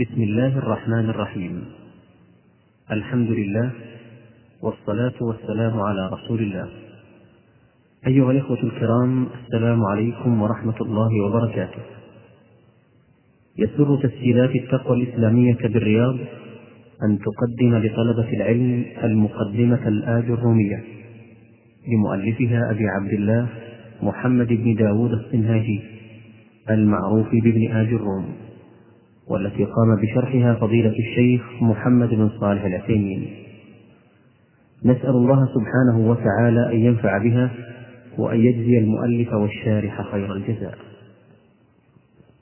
بسم الله الرحمن الرحيم. الحمد لله والصلاة والسلام على رسول الله. أيها الإخوة الكرام السلام عليكم ورحمة الله وبركاته. يسر تسجيلات التقوى الإسلامية بالرياض أن تقدم لطلبة العلم المقدمة الآج الرومية لمؤلفها أبي عبد الله محمد بن داود الصنهاجي المعروف بابن آج الروم. والتي قام بشرحها فضيلة الشيخ محمد بن صالح العثيمين. نسأل الله سبحانه وتعالى أن ينفع بها وأن يجزي المؤلف والشارح خير الجزاء.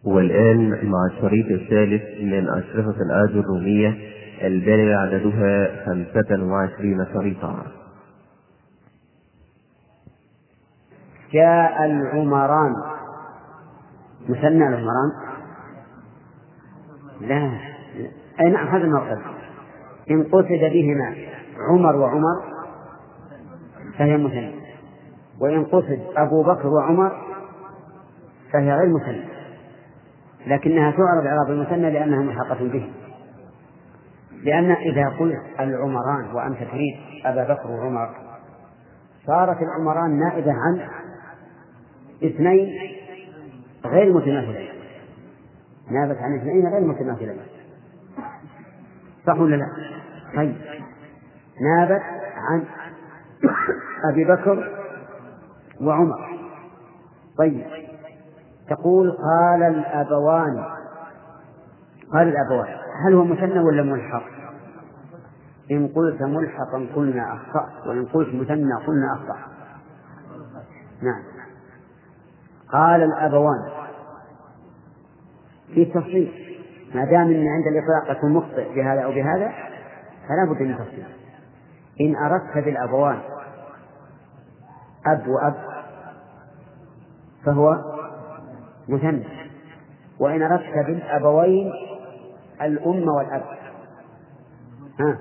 والآن مع الشريط الثالث من أشرطة الآج الرومية البالغ عددها خمسة وعشرين شريطا جاء العمران مثنى العمران. لا. أي نعم هذا المرقد إن قصد بهما عمر وعمر فهي مثنى وإن قصد أبو بكر وعمر فهي غير مثنى لكنها تعرض إعراب المثنى لأنها ملحقة به. لأن إذا قلت العمران وأنت تريد أبا بكر وعمر صارت العمران نائبة عن اثنين غير متماثلين نابت عن اثنين غير متماثلين. صح ولا لا؟ طيب. نابت عن أبي بكر وعمر. طيب. تقول قال الأبوان. قال الأبوان. هل هو مثنى ولا ملحق؟ إن قلت ملحقا قلنا أخطأت وإن قلت مثنى قلنا أخطأت نعم. قال الأبوان. في تفصيل ما دام ان عند الإطلاق يكون مخطئ بهذا أو بهذا فلا بد من تفصيل. إن أردت بالأبوان أب وأب فهو مثنى. وإن أردت بالأبوين الأم والأب. ها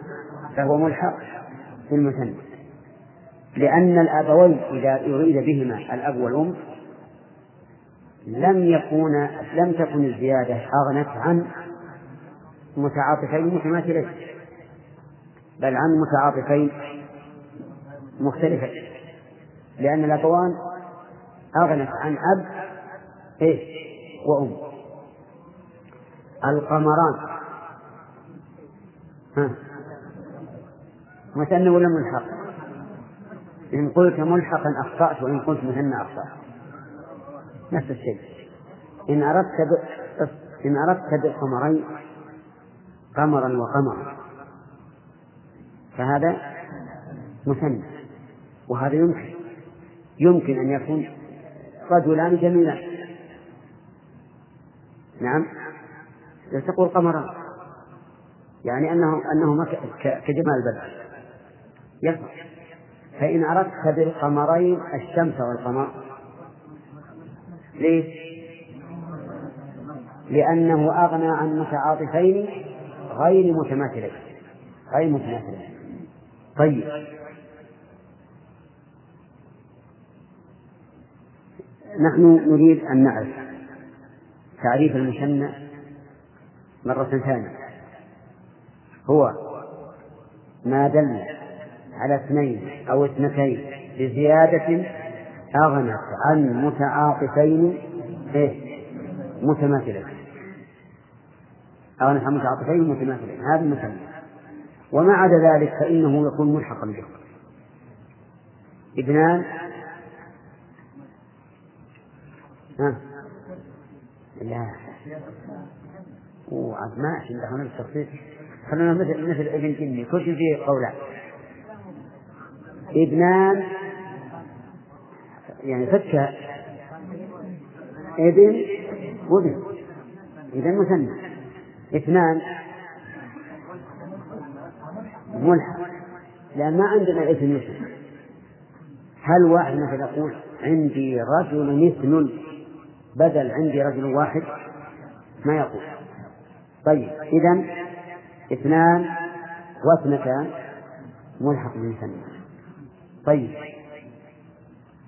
فهو ملحق بالمثنى لأن الأبوين إذا أريد بهما الأب والأم لم يكون لم تكن الزيادة أغنت عن متعاطفين متماثلين بل عن متعاطفين مختلفين لأن الأبوان أغنت عن أب إيه؟ وأم. القمران. ها. مثنى ولا ملحق؟ إن قلت ملحقا أخطأت وإن قلت مثنى أخطأت. نفس الشيء. إن أردت. إن أردت بالقمرين قمرا وقمرا. فهذا مثنى وهذا يمكن. يمكن أن يكون رجلان جميلان. نعم. تقول قمران يعني أنه أنهما كجمال البدر يصح. فإن أردت بالقمرين الشمس والقمر. ليش؟ لأنه أغنى عن متعاطفين غير متماثلين. غير متماثلين. طيب. نحن نريد أن نعرف تعريف المثنى مرة ثانية. هو ما دل على اثنين أو اثنتين بزيادة أغنت عن متعاطفين إيه؟ متماثلين. أغنت عن متعاطفين متماثلين. هذا المثنى وما عدا ذلك فإنه يكون ملحقا به إبنان؟ ها؟ لا. وعاد ما عندنا التخصيص خلونا مثل مثل ابن جني كل شيء فيه قولان. إبنان؟ يعني فك. ابن وابن إذا مثنى. اثنان. ملحق. لأن ما عندنا اسم اسم هل واحد مثلا يقول عندي رجل اثن بدل عندي رجل واحد؟ ما يقول. طيب إذا اثنان واثنتان ملحق بالمثنى طيب.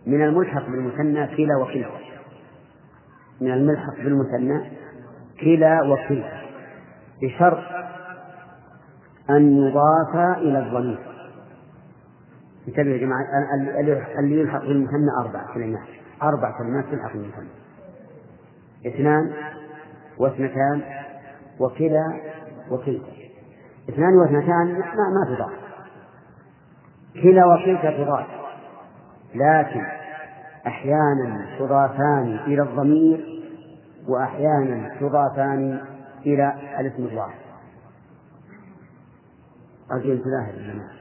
من الملحق بالمثنى كلا وكلا. من الملحق بالمثنى كلا وكلا. بشرط أن يضاف إلى الضمير. انتبهوا يا جماعة اللي يلحق بالمثنى أربع كلمات. أربع كلمات تلحق بالمثنى. اثنان واثنتان وكلا وكلتا. اثنان واثنتان ما, ما تضاف. كلا وكلتا تضاف. لكن أحيانا تضافان إلى الضمير وأحيانا تضافان إلى الاسم الظاهر أرجو انتباه يا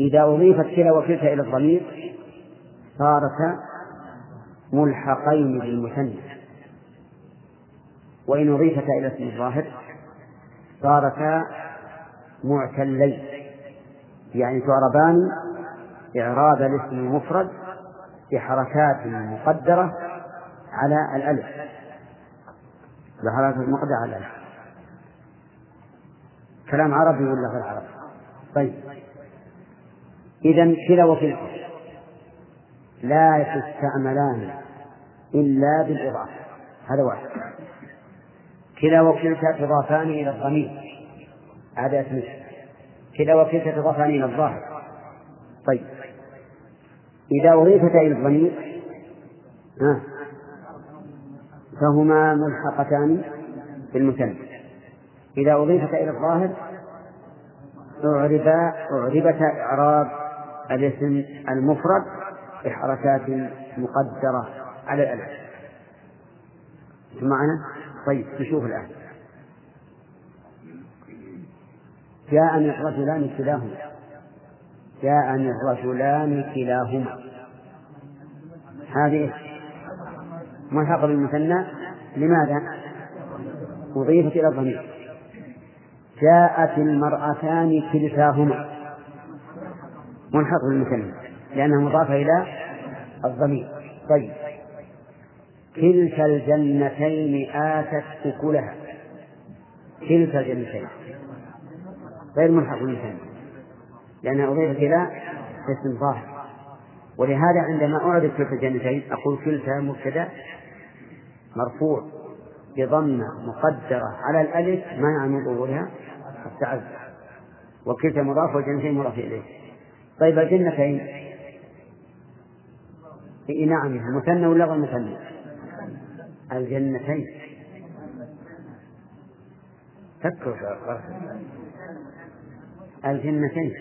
إذا أضيفت كلا وكلتا إلى الضمير صارتا ملحقين بالمثنى. وإن أضيفتا إلى اسم الظاهر صارتا معتلين. يعني تعربان إعراب الاسم المفرد بحركات مقدرة على الألف. بحركات مقدرة على الألف. كلام عربي ولا غير عربي؟ طيب. إذا كلا وكلتا لا تستعملان إلا بالإضافة. هذا واحد. كلا وكلتا تضافان إلى الضمير. هذا اسمه. كلا وكلتا تضافان إلى الظاهر. طيب. إذا أضيفتا إلى الضمير فهما ملحقتان بالمثنى إذا أضيفتا إلى الظاهر أعربا أعربتا إعراب الاسم المفرد بحركات مقدرة على الألف. معنا؟ طيب نشوف الآن. جاءني الرجلان كلاهما. جاءني الرجلان كلاهما. هذه ملحقة بالمثنى. لماذا؟ أضيفت إلى الضمير. جاءت المرأتان كلتاهما. ملحق بالمثنى لأنها مضافة إلى الضمير. طيب. كلتا الجنتين آتت أكلها. كلتا الجنتين. غير ملحق بالمثنى. لأنها أضيفت إلى اسم ظاهر. ولهذا عندما أعرف كلتا الجنتين أقول كلتا مبتدأ مرفوع بضمة مقدرة على الألف منع من ظهورها التعذر وكلتا مضاف والجنتين مضاف إليه. طيب الجنتين. إيه نعم مثنى ولا غير مثنى؟ الجنتين. فكروا. الجنتين.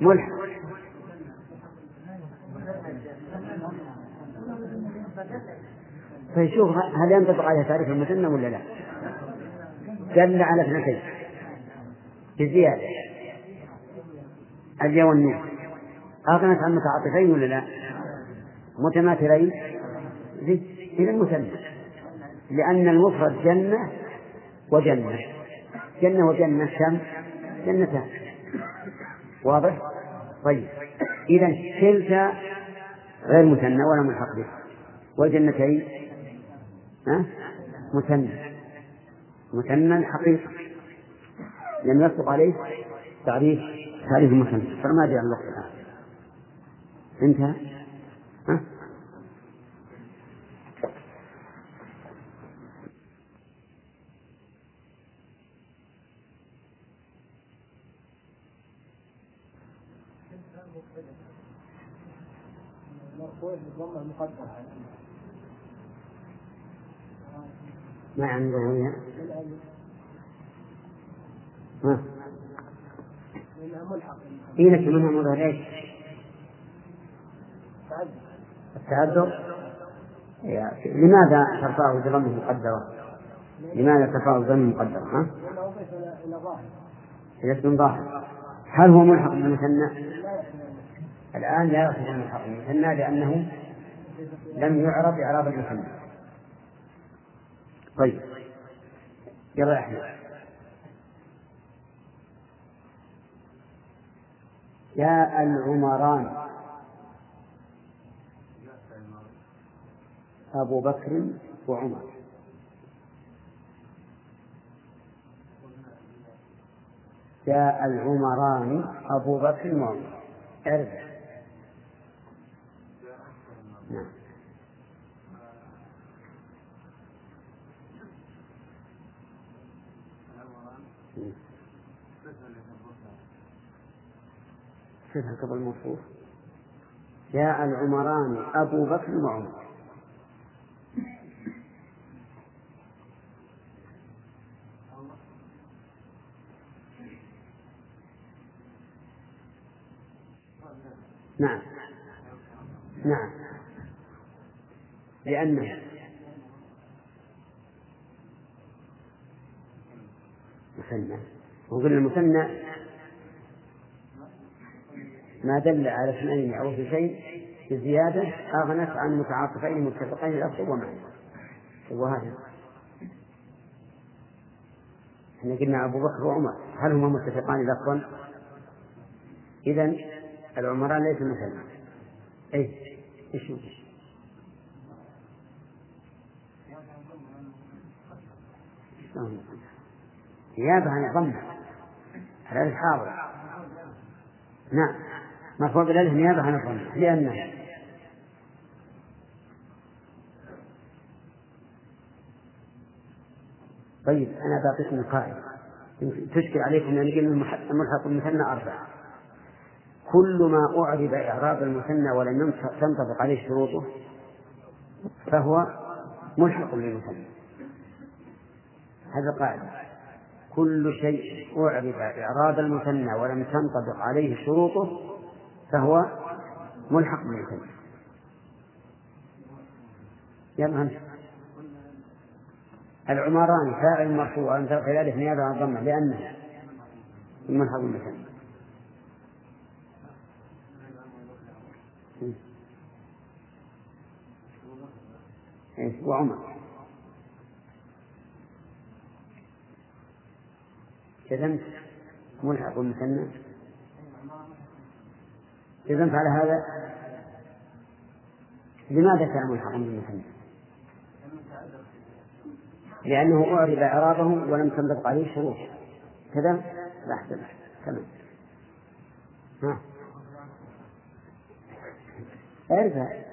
ملحق فيشوف هل ينطبق عليه تعريف المثنى ولا لا؟ دل على اثنتين. بزيادة. الياء والنون. أغنت عن متعاطفين ولا لا؟ متماثلين. إذا مثنى. لأن المفرد جنة وجنة. جنة وجنة كم؟ جنتان. واضح؟ طيب. إذا كلتا غير مثنى ولا ملحق به والجنتين؟ ها؟ مثنى. مثنى حقيقة. لم يصدق عليه تعريف تعريف المثنى. فما أدري عن الوقت الآن؟ انتهى ها؟ ما يعني ضرورية؟ ها؟ إيه لك منها مظهر إيش؟ التعذر لماذا ترفعه بضم مقدرة؟ لماذا ترفعه بضم مقدرة؟ ها؟ إلى اسم ظاهر هل هو ملحق بالمثنى؟ الآن لا يصح ملحق بالمثنى لأنه لم يعرف إعراب المثنى طيب. يلا يا أحمد. جاء العمران. أبو بكر وعمر. جاء العمران أبو بكر وعمر. ارجع. نعم. صفة قبل الموصوف. جاء العمران أبو بكر وعمر. نعم. نعم. لأنه مثنى وقلنا المثنى ما دل على اثنين أو اثنتين بزيادة أغنت عن متعاطفين متفقين الأصل ومعنى وهذا. إحنا قلنا أبو بكر وعمر هل هما متفقان لفظا؟ إذا العمران ليس مثلا أي إيش نيابة عن ضمة على الحاضر. نعم. مرفوع بالألف نيابة عن الضمة لأنه طيب أنا بعطيكم قاعدة. تشكل عليكم لأن قلنا الملحق المثنى أربعة. كل ما أعرب إعراب المثنى ولم تنطبق عليه شروطه فهو ملحق بالمثنى. هذا قاعدة. كل شيء أعرب إعراب المثنى ولم تنطبق عليه شروطه فهو ملحق بالمثنى يلا همس العمران فاعل مرفوع كذلك نيابة عن الضمة لأنه ملحق بالمثنى إيه، وعمر. جزمت ملحق بالمثنى. جزمت على هذا؟ لماذا كان ملحقا بالمثنى؟ لأنه أعرب إعرابه ولم تنطبق عليه شروط كذا؟ لا أحسن. تمام. ها. اعرفها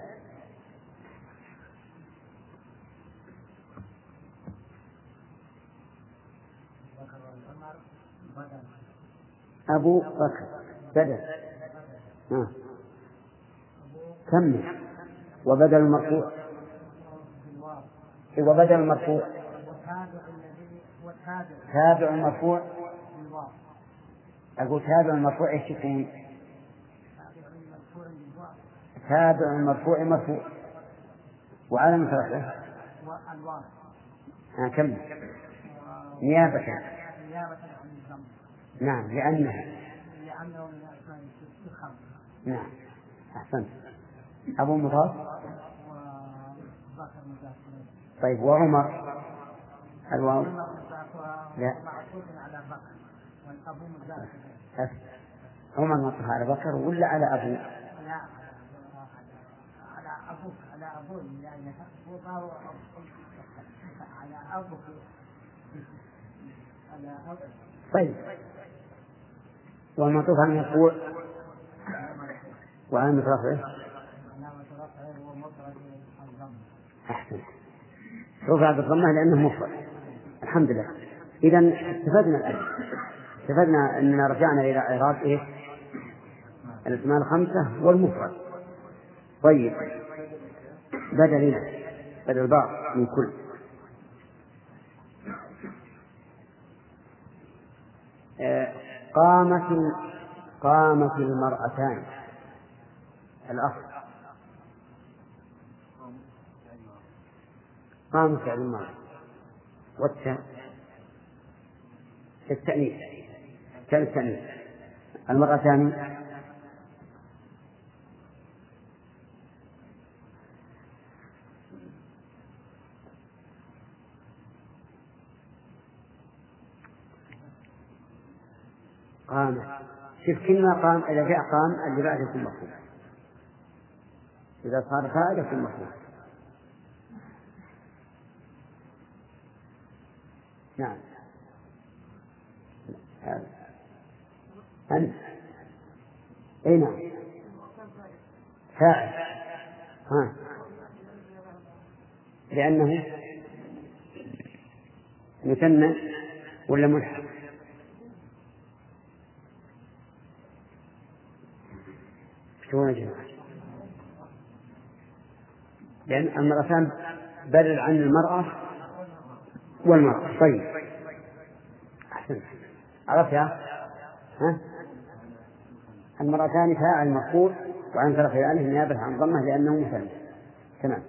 أبو بكر. بدل ها كمل. وبدل المرفوع. وبدل المرفوع. تابع المرفوع. أقول تابع المرفوع إيش يكون؟ تابع المرفوع مرفوع. وعلى رفعه ها كمل. نيابة. نعم لأنها. لأنه نعم. أحسنت. أبو مضاف طيب وعمر؟ الواو لا. عمر مطلق على بكر ولا على أبو؟ على أبوك على أبوه؟ لأن على أبوك على أبوك طيب والمعطوف عن المرفوع وعلامة رفعه أحسن. رفع بالضمة لأنه مفرد. الحمد لله. إذا استفدنا الآن. استفدنا أننا رجعنا إلى إعراب إيه؟ الأسماء الخمسة والمفرد. طيب. بدل بدل بعض من كل. آه قامت قامت المرأتان. الأصل. قام فعل المرأة والتاء التأنيث. كان التأنيث. المرأتان قام. شوف كل ما قام إذا جاء قام اللي بعده يكون مفهوم إذا صار فائدة ثم محروم نعم. أنت. أي نعم. فاعل. ها. لأنه مثنى ولا ملحق؟ شلون يا جماعة؟ لأن المرأتان بدل عن المرأة والمرأة. طيب. أحسن. عرفت ها؟ المرأتان فاعل مفعول وعن طرف الألف نيابة عن ضمة لأنه مثنى تمام.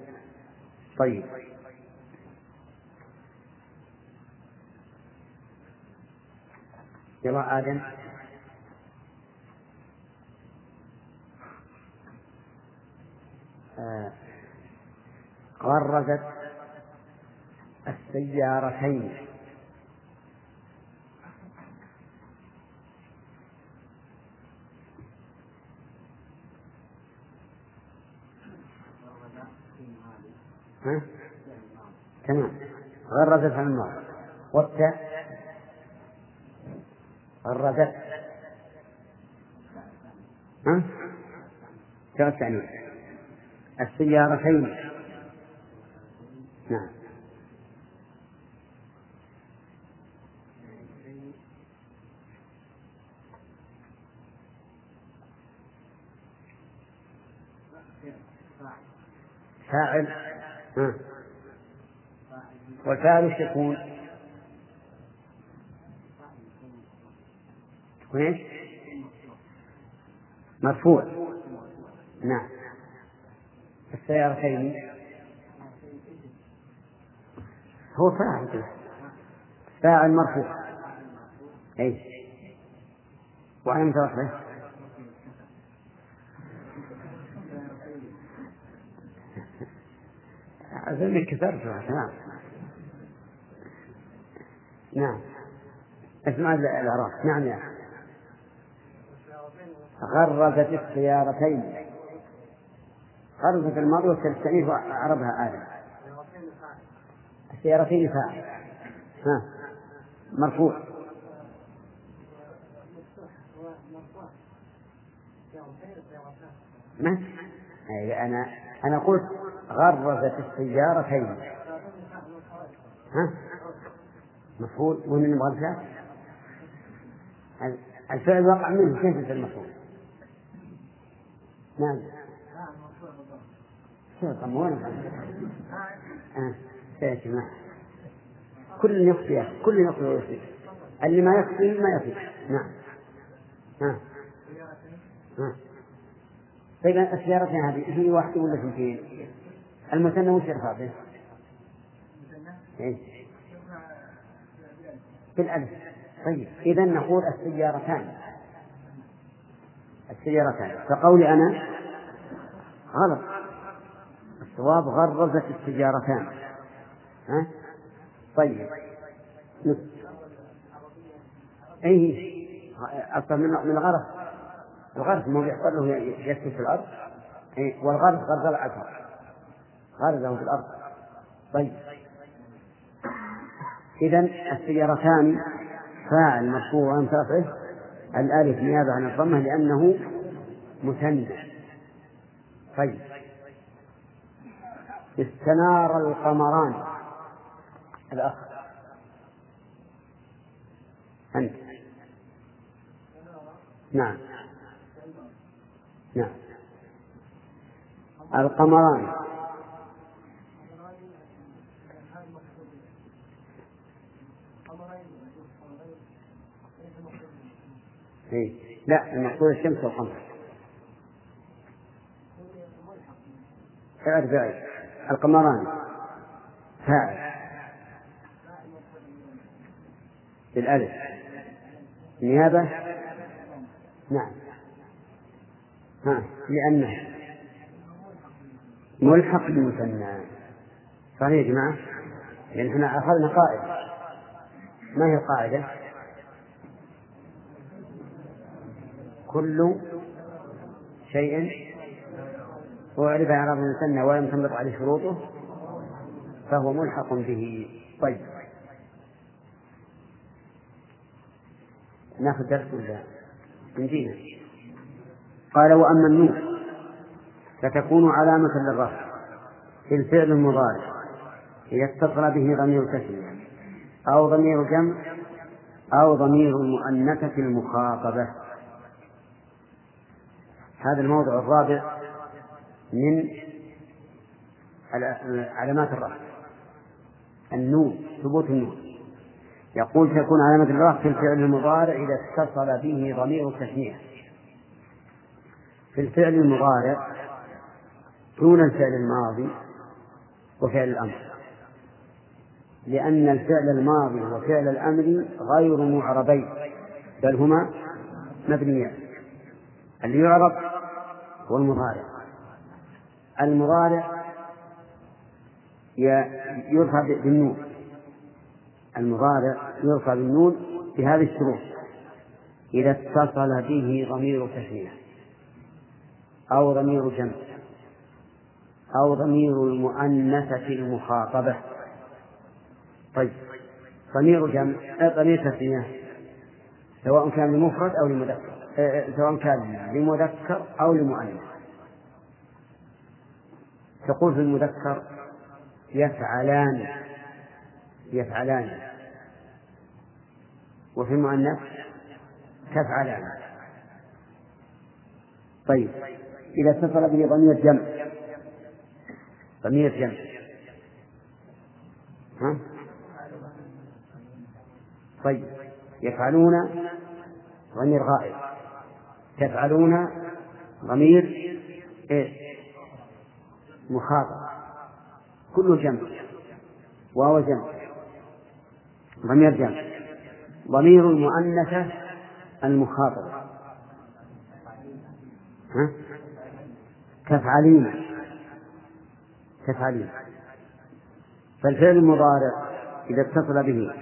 طيب. يلا آدم. آه. غرزت السيارتين. ها؟ تمام. غرزت عن الماضي. والتاء غرزت. ها؟ تاء السيارتين. نعم. فاعل. ها والفاعل وش يكون؟ تكون إيش؟ مرفوع. نعم. السيارتين. هو فاعل فاعل مرفوع. اي وعلامة رفعه أظن كثرتها تمام نعم. اسمع الإعراب. نعم يا أخي. غرزت السيارتين. غرزت الماضي والتأنيث وعربها آدم السيارتين فاعل ها. مرفوع. ما؟ أنا أنا قلت غرزت السيارتين. ها؟ مفعول ومن المغرزات الفعل وقع منه. كيف المفعول نعم. سيأتي معه كل يخفي كل يخفي ويخفي اللي ما يخفي ما يخفي نعم. ها. ها. طيب السيارتين هذه. هي واحدة ولا اثنتين؟ المثنى وش يرفع به؟ بالألف. طيب إذا نقول السيارتان السيارتان فقولي أنا غلط. الصواب غرزت السيارتان ها؟ طيب. أي أصلا من من الغرس الغرس ما بيحصل له يسكن في الأرض. أي والغرس غرز العثر غرزه في الأرض. طيب. إذا السيارتان فاعل مرفوع عن رفعه الألف نيابة عن الضمة لأنه مثنى طيب. استنار القمران. الأخ. أنت. نعم. نعم. القمران. إيه؟ لا المقصود الشمس والقمر. أعرف القمران. فاعل. بالألف. نيابة نعم. ها لأنه ملحق بالمثنى. صحيح يا جماعة؟ لأن إحنا أخذنا قاعدة. ما هي القاعدة؟ كل شيء أعرف إعراب المثنى ولم تنبط عليه شروطه فهو ملحق به. طيب. ناخذ درس ولا؟ نجينا قال وأما النون فتكون علامة للرفع في الفعل المضارع إذا اتصل به ضمير تسمية أو ضمير جمع أو ضمير المؤنثة المخاطبة. هذا الموضع الرابع من علامات الرفع. النون ثبوت النون يقول تكون علامة الرفع في الفعل المضارع إذا اتصل به ضمير التثنية في الفعل المضارع دون الفعل الماضي وفعل الأمر. لأن الفعل الماضي وفعل الأمر غير معربين بل هما مبنيان. اللي يعرب هو المضارع المضارع يرفع بالنون. المضارع يرفع بالنون بهذه الشروط. إذا اتصل به ضمير تسمية أو ضمير جمع أو ضمير المؤنثة المخاطبة. طيب ضمير جمع ضمير تسمية سواء كان لمفرد أو لمذكر سواء كان لمذكر أو لمؤنث. تقول في المذكر يفعلان يفعلان. وفي المؤنث تفعلان. طيب إذا اتصل به ضمير جمع. ضمير جمع. ها؟ طيب يفعلون ضمير غائب. تفعلون ضمير إيش؟ مخاطب. كل جمع. واو جمع. ضمير جمع ضمير المؤنثة المخاطبة؟ تفعلين. تفعلين. فالفعل المضارع إذا اتصل به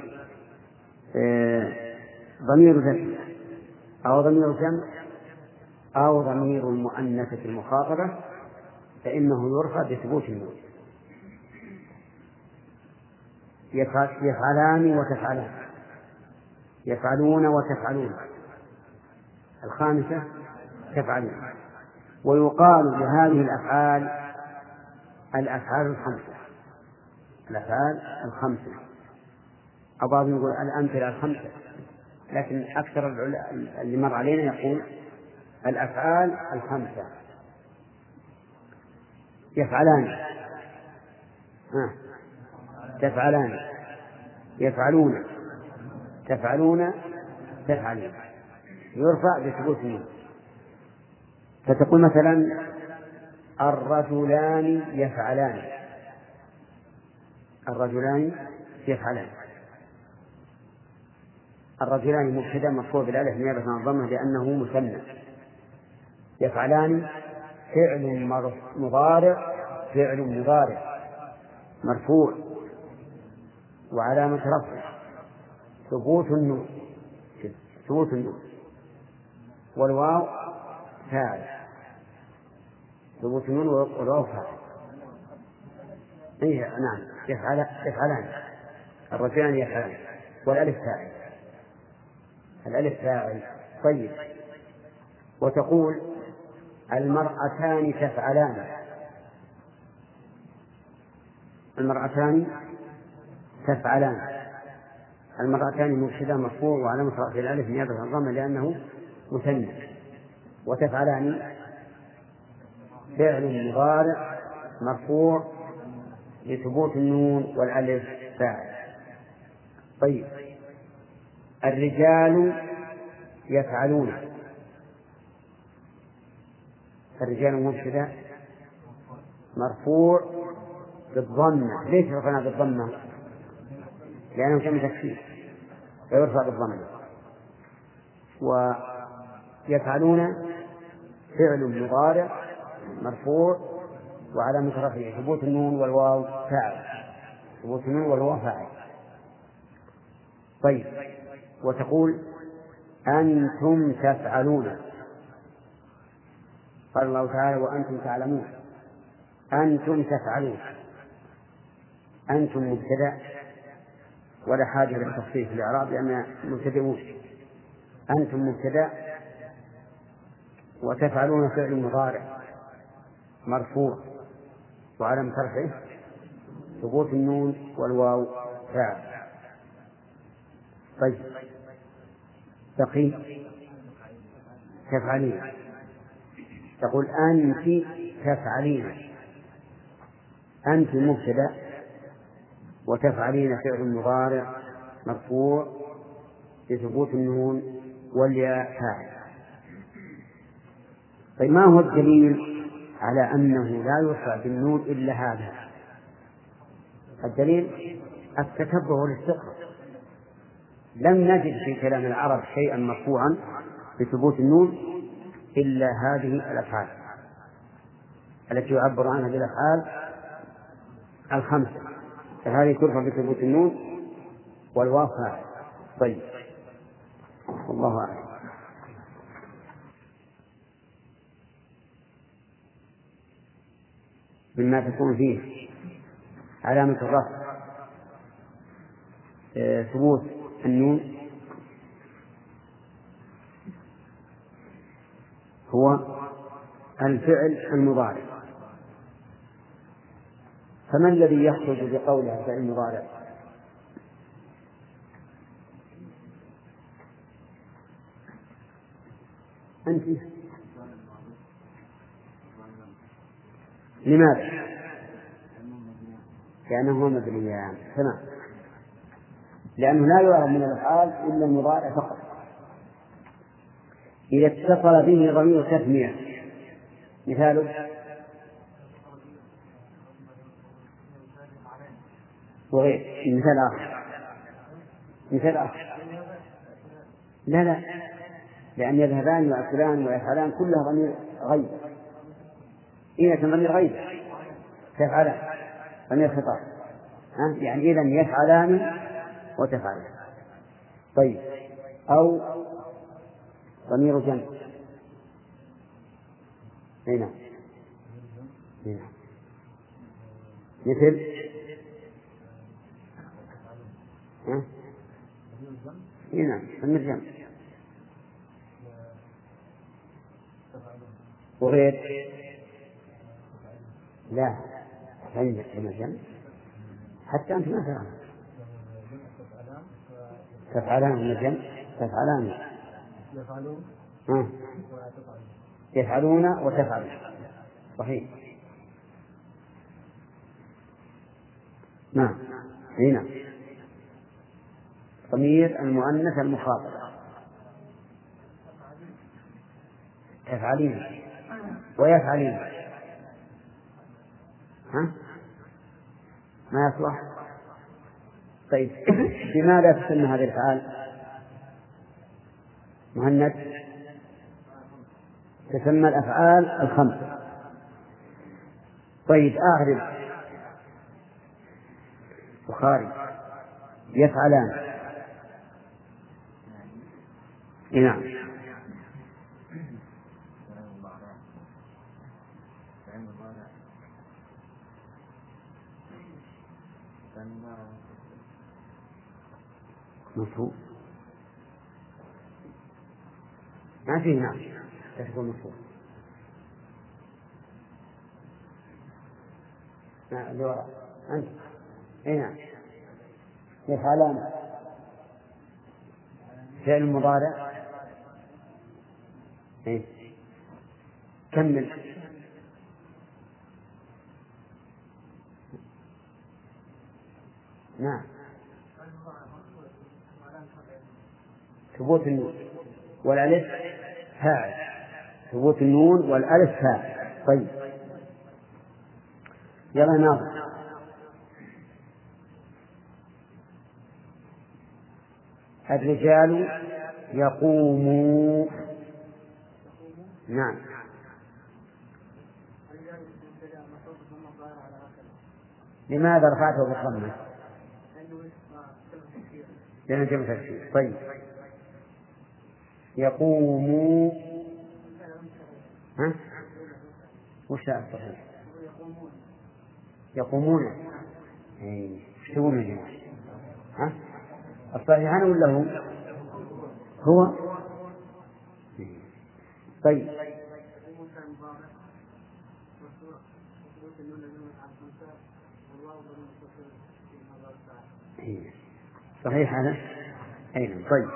آه، ضمير ذكر أو ضمير جمع أو ضمير المؤنثة المخاطبة فإنه يرفع بثبوت النون. يفعلان وتفعلان. يفعلون وتفعلون. الخامسة تفعلون. ويقال لهذه الأفعال الأفعال الخمسة. الأفعال الخمسة. أو بعضهم يقول الأمثلة الخمسة لكن أكثر اللي مر علينا يقول الأفعال الخمسة. يفعلان. تفعلان. يفعلون. تفعلون تفعلون يرفع بثبوت النون. فتقول مثلا الرجلان يفعلان. الرجلان يفعلان. الرجلان مبتدا مرفوع بالألف نيابه عن الضمه لأنه مثنى. يفعلان فعل مضارع فعل مضارع مرفوع. وعلامة رفعه ثبوت النون. ثبوت النون. والواو فاعل. ثبوت النون والواو فاعل. إيه نعم. يفعل يفعلان. الرجلان يفعلان. والألف فاعل. الألف فاعل. طيب. وتقول المرأتان تفعلان. المرأتان تفعلان. المرأتان مبتدا مرفوع وعلامة رفع الألف نيابة عن الضمة لأنه مثنى. وتفعلان. فعل مضارع مرفوع لثبوت النون والألف فاعل. طيب. الرجال يفعلون. الرجال مبتدا مرفوع بالضمة. ليش رفعنا بالضمة؟ لأنه جمع تكسير فيرفع بالضمة ويفعلون فعل مضارع مرفوع وعلامة رفعه ثبوت النون والواو فاعل. ثبوت النون والواو فاعل. طيب وتقول أنتم تفعلون. قال الله تعالى وأنتم تعلمون. أنتم تفعلون. أنتم مبتدأ. ولا حاجة للتخفيف في الإعراب لأن مبتدئون أنتم مبتدأ وتفعلون فعل مضارع مرفوع وعلم رفعه ثبوت النون والواو فاعل. طيب. بقي تفعلين. تقول أنت تفعلين. أنت مبتدأ وتفعلين فعل مضارع مرفوع بثبوت النون والياء فاعل. طيب ما هو الدليل على أنه لا يرفع بالنون إلا هذا؟ الدليل التتبع والاستقراء لم نجد في كلام العرب شيئا مرفوعا بثبوت النون إلا هذه الأفعال. التي يعبر عنها بالأفعال الخمسة. فهذه ترفع بثبوت النون؟ والواو طيب. والله أعلم. مما تكون فيه علامة الرفع آه، ثبوت النون هو الفعل المضارع. فما الذي يخرج بقولها فعل مضارع أنت. لماذا؟ لأنه هو مبنيان. تمام. لأنه لا يعرف من الأفعال إلا المضارع فقط. إذا اتصل به ضمير تثنية. مثاله؟ وغير. مثال آخر. مثال آخر. لا لا. لأن يذهبان ويأكلان ويفعلان كلها ضمير غيب. إذا ضمير غيب تفعلان. ضمير خطاب؟ يعني إذا يفعلان وتفعلان. طيب. أو ضمير جمع. أي نعم. نعم. مثل؟ ها؟ اي نعم ضمير جمع وغير؟ لا عندك ضمير جمع حتى أنت ما تعلم. تفعلان من الجمع؟ تفعلان. يفعلون. يفعلون وتفعلون. صحيح. نعم. اي نعم. ضمير المؤنث المخاطب تفعلين ويفعلين. ها؟ ما يصلح؟ طيب. بماذا تسمى هذه الأفعال؟ مهند. تسمى الأفعال الخمسة طيب أعرف بخاري. يفعلان. نعم. مفهوم. ما في نعم. تكون مفهوم نعم اللي وراء. أنت. أي نعم. يفعلان فعل المضارع إيه؟ كمل. نعم. ثبوت النون والألف فاعل. ثبوت النون والألف فاعل. طيب. يلا ناظر. الرجال يقوموا نعم لماذا رفعته بالضمة؟ لأنه جمع تكسير طيب يقوم ها؟ وش الصحيح؟ يقومون اي وش تقولون يا جماعة؟ ها؟ الصحيحان ولا هو؟ هو طيب صحيح هذا؟ أي نعم طيب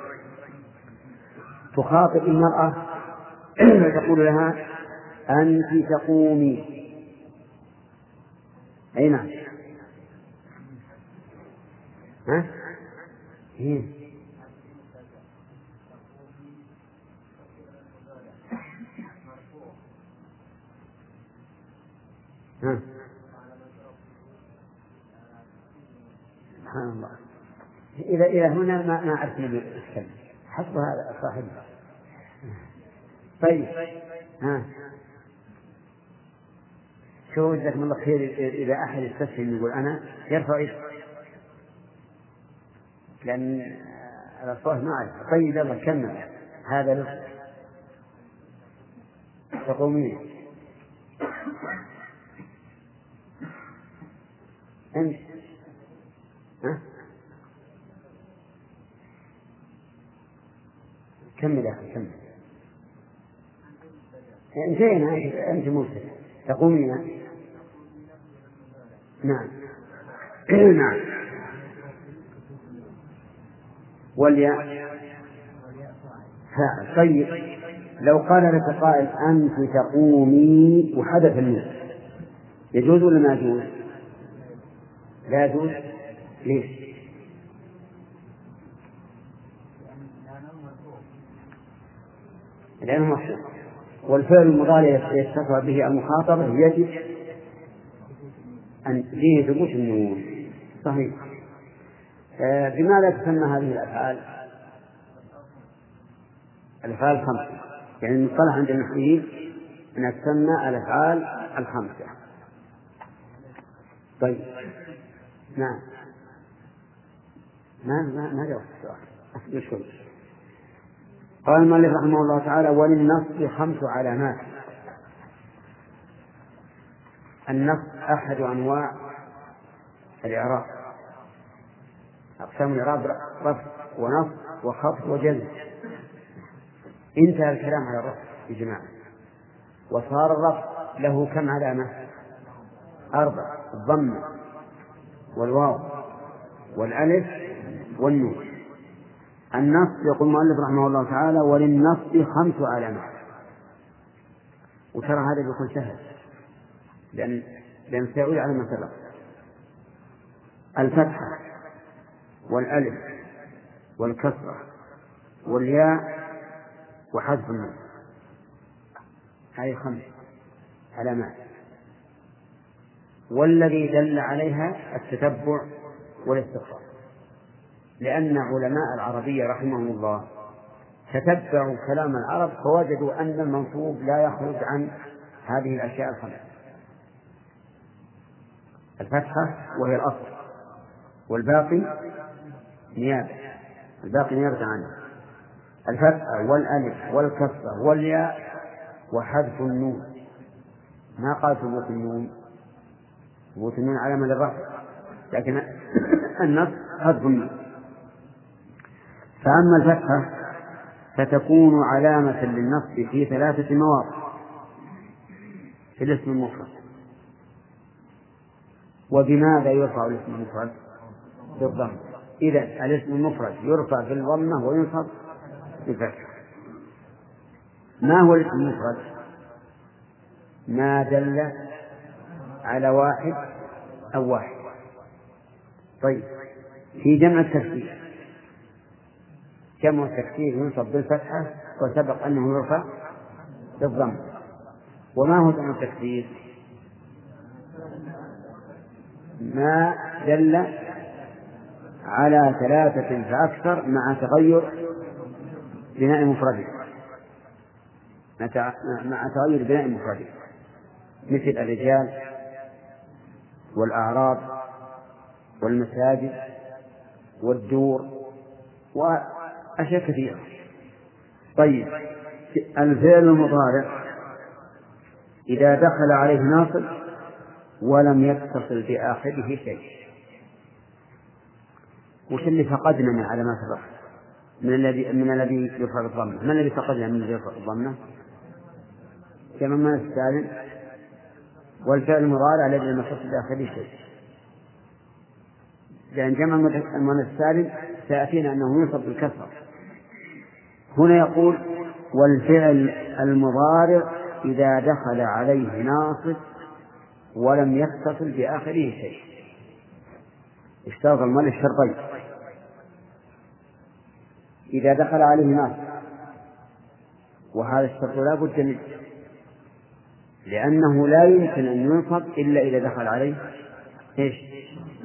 تخاطب المرأة تقول لها أنت تقومي أي نعم ها؟ إيه. ها. سبحان الله. إذا إلى هنا ما ما أعرف من الكلمة حسب هذا صاحبها طيب. ها. شو جزاكم الله خير إذا أحد يستسلم يقول أنا يرفع يده؟ لأن الأصوات ما أعرف طيب يلا كمل. هذا له تقومين. أنت ها؟ كمل يا أخي كمل. انتهينا أنت موسى تقومين نعم. نعم. والياء. فاعل طيب. لو قال لك قائل أنت تقومي وحدث النون يجوز ولا ما يجوز؟ لا يجوز. ليش؟ لأنه محسوب والفعل المضارع يتصل به المخاطبة يجب أن فيه ثبوت النون. صحيح. آه بماذا تسمى هذه الأفعال؟ الأفعال الخمسة. يعني المصطلح عند النحويين أنها تسمى الأفعال الخمسة. طيب. نعم. ما ما ما جاوبت السؤال. قال المؤلف رحمه الله تعالى وللنص خمس علامات. النص أحد أنواع الإعراب. أقسام الإعراب رفع ونص وخفض وجزم. انتهى الكلام على الرفع يا جماعة. وصار الرفع له كم علامة؟ أربع. الضمة والواو والألف والنون. النص يقول المؤلف رحمه الله تعالى وللنص خمس علامات. وترى هذا بيكون سهل لأن لأن سيعود على ما سبق. الفتحة والألف والكسرة والياء وحذف النون. هذه خمس علامات. والذي دل عليها التتبع والاستقراء لأن علماء العربية رحمهم الله تتبعوا كلام العرب فوجدوا أن المنصوب لا يخرج عن هذه الأشياء الخمس. الفتحة وهي الأصل والباقي نيابة. الباقي نيابة عنه. الفتحة والألف والكسرة والياء وحذف النون. ما قال ثبوت النون؟ ثبوت النون علامة للرفع لكن النص حذف النون. فأما الفتحة فتكون علامة للنصب في ثلاثة مواضع في الاسم المفرد. وبماذا يرفع الاسم المفرد؟ بالضم إذا الاسم المفرد يرفع بالضمة وينصب بالفتحة ما هو الاسم المفرد؟ ما دل على واحد أو واحد. طيب في جمع التكسير جمع التكسير ينصب بالفتحة وسبق أنه يرفع بالضم. وما هو جمع التكسير؟ ما دل على ثلاثة فأكثر مع تغير بناء مفرده. مع تغير بناء مفرده. مثل الرجال والأعراض والمساجد والدور وأشياء كثيرة. طيب الفعل المضارع إذا دخل عليه ناصب ولم يتصل بآخره شيء. وش اللي فقدنا من علامات الرفع من الذي من الذي يرفع بالضمة ما الذي فقدنا من الذي يرفع بالضمة كما السالم والفعل المضارع الذي لم يتصل بآخره شيء. لأن جمع المؤنث السالم سيأتينا أنه ينصب بالكسرة هنا يقول والفعل المضارع إذا دخل عليه ناصب ولم يتصل بآخره شيء. اشترط المؤلف شرطين إذا دخل عليه ناصب. وهذا الشرط لا بد منه. لأنه لا يمكن أن ينصب إلا إذا دخل عليه إيش؟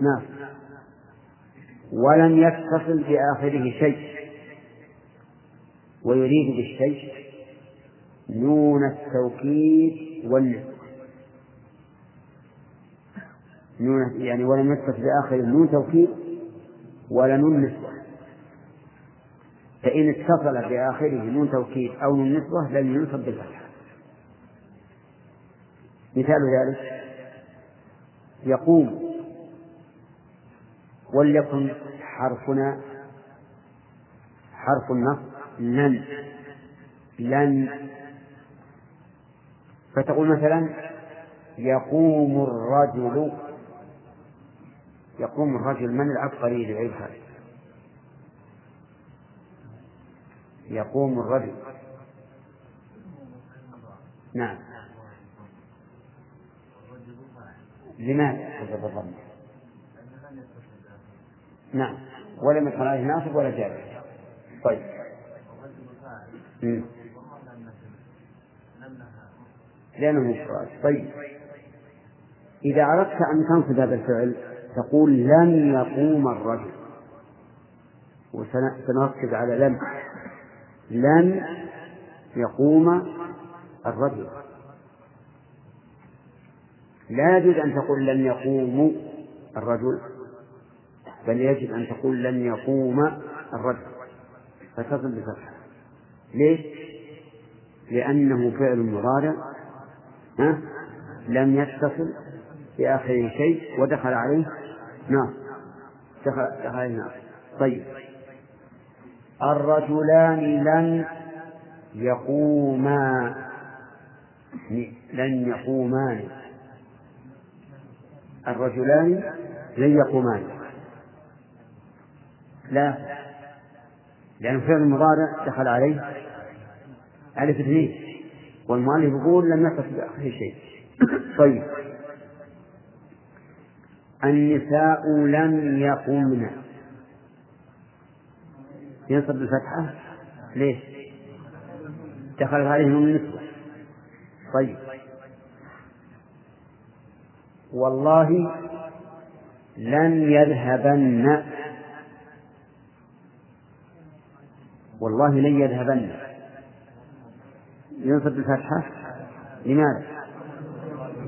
ناصب ولم يتصل بآخره شيء. ويريد بالشيء نون التوكيد والنسوة نون يعني ولم يتصل بآخره نون توكيد ولا نون نسوة. فإن اتصل بآخره نون توكيد أو نون نسوة لم ينصب بالفتحة مثال ذلك يقوم وليكن حرفنا حرف النص لن لن فتقول مثلا يقوم الرجل يقوم الرجل من العبقري لغير هذا؟ يقوم الرجل. نعم. لماذا بالضبط نعم. ولم يكن عليه ناصب ولا جابر طيب. لأنه مفرد طيب. إذا أردت أن تنصب هذا الفعل تقول لن يقوم الرجل. وسنركز على لن لن يقوم الرجل. لا يجوز أن تقول لن يقوم الرجل بل يجب أن تقول لن يقوم الرجل فتصل بفتحة. ليش؟ لأنه فعل مضارع ها؟ لم يتصل بآخره شيء ودخل عليه نار. دخل عليه نار. طيب. الرجلان لن يقوما لن يقومان. الرجلان لن يقومان لا. لأن فعل المضارع دخل عليه ألف اثنين. والمؤلف يقول لم يقص بآخره شيء. طيب. النساء لم يقمن ينصب بالفتحة؟ ليش؟ دخلت عليهم النسوة. طيب. والله لن يذهبن. والله لن يذهبن. ينصب بالفتحة؟ لماذا؟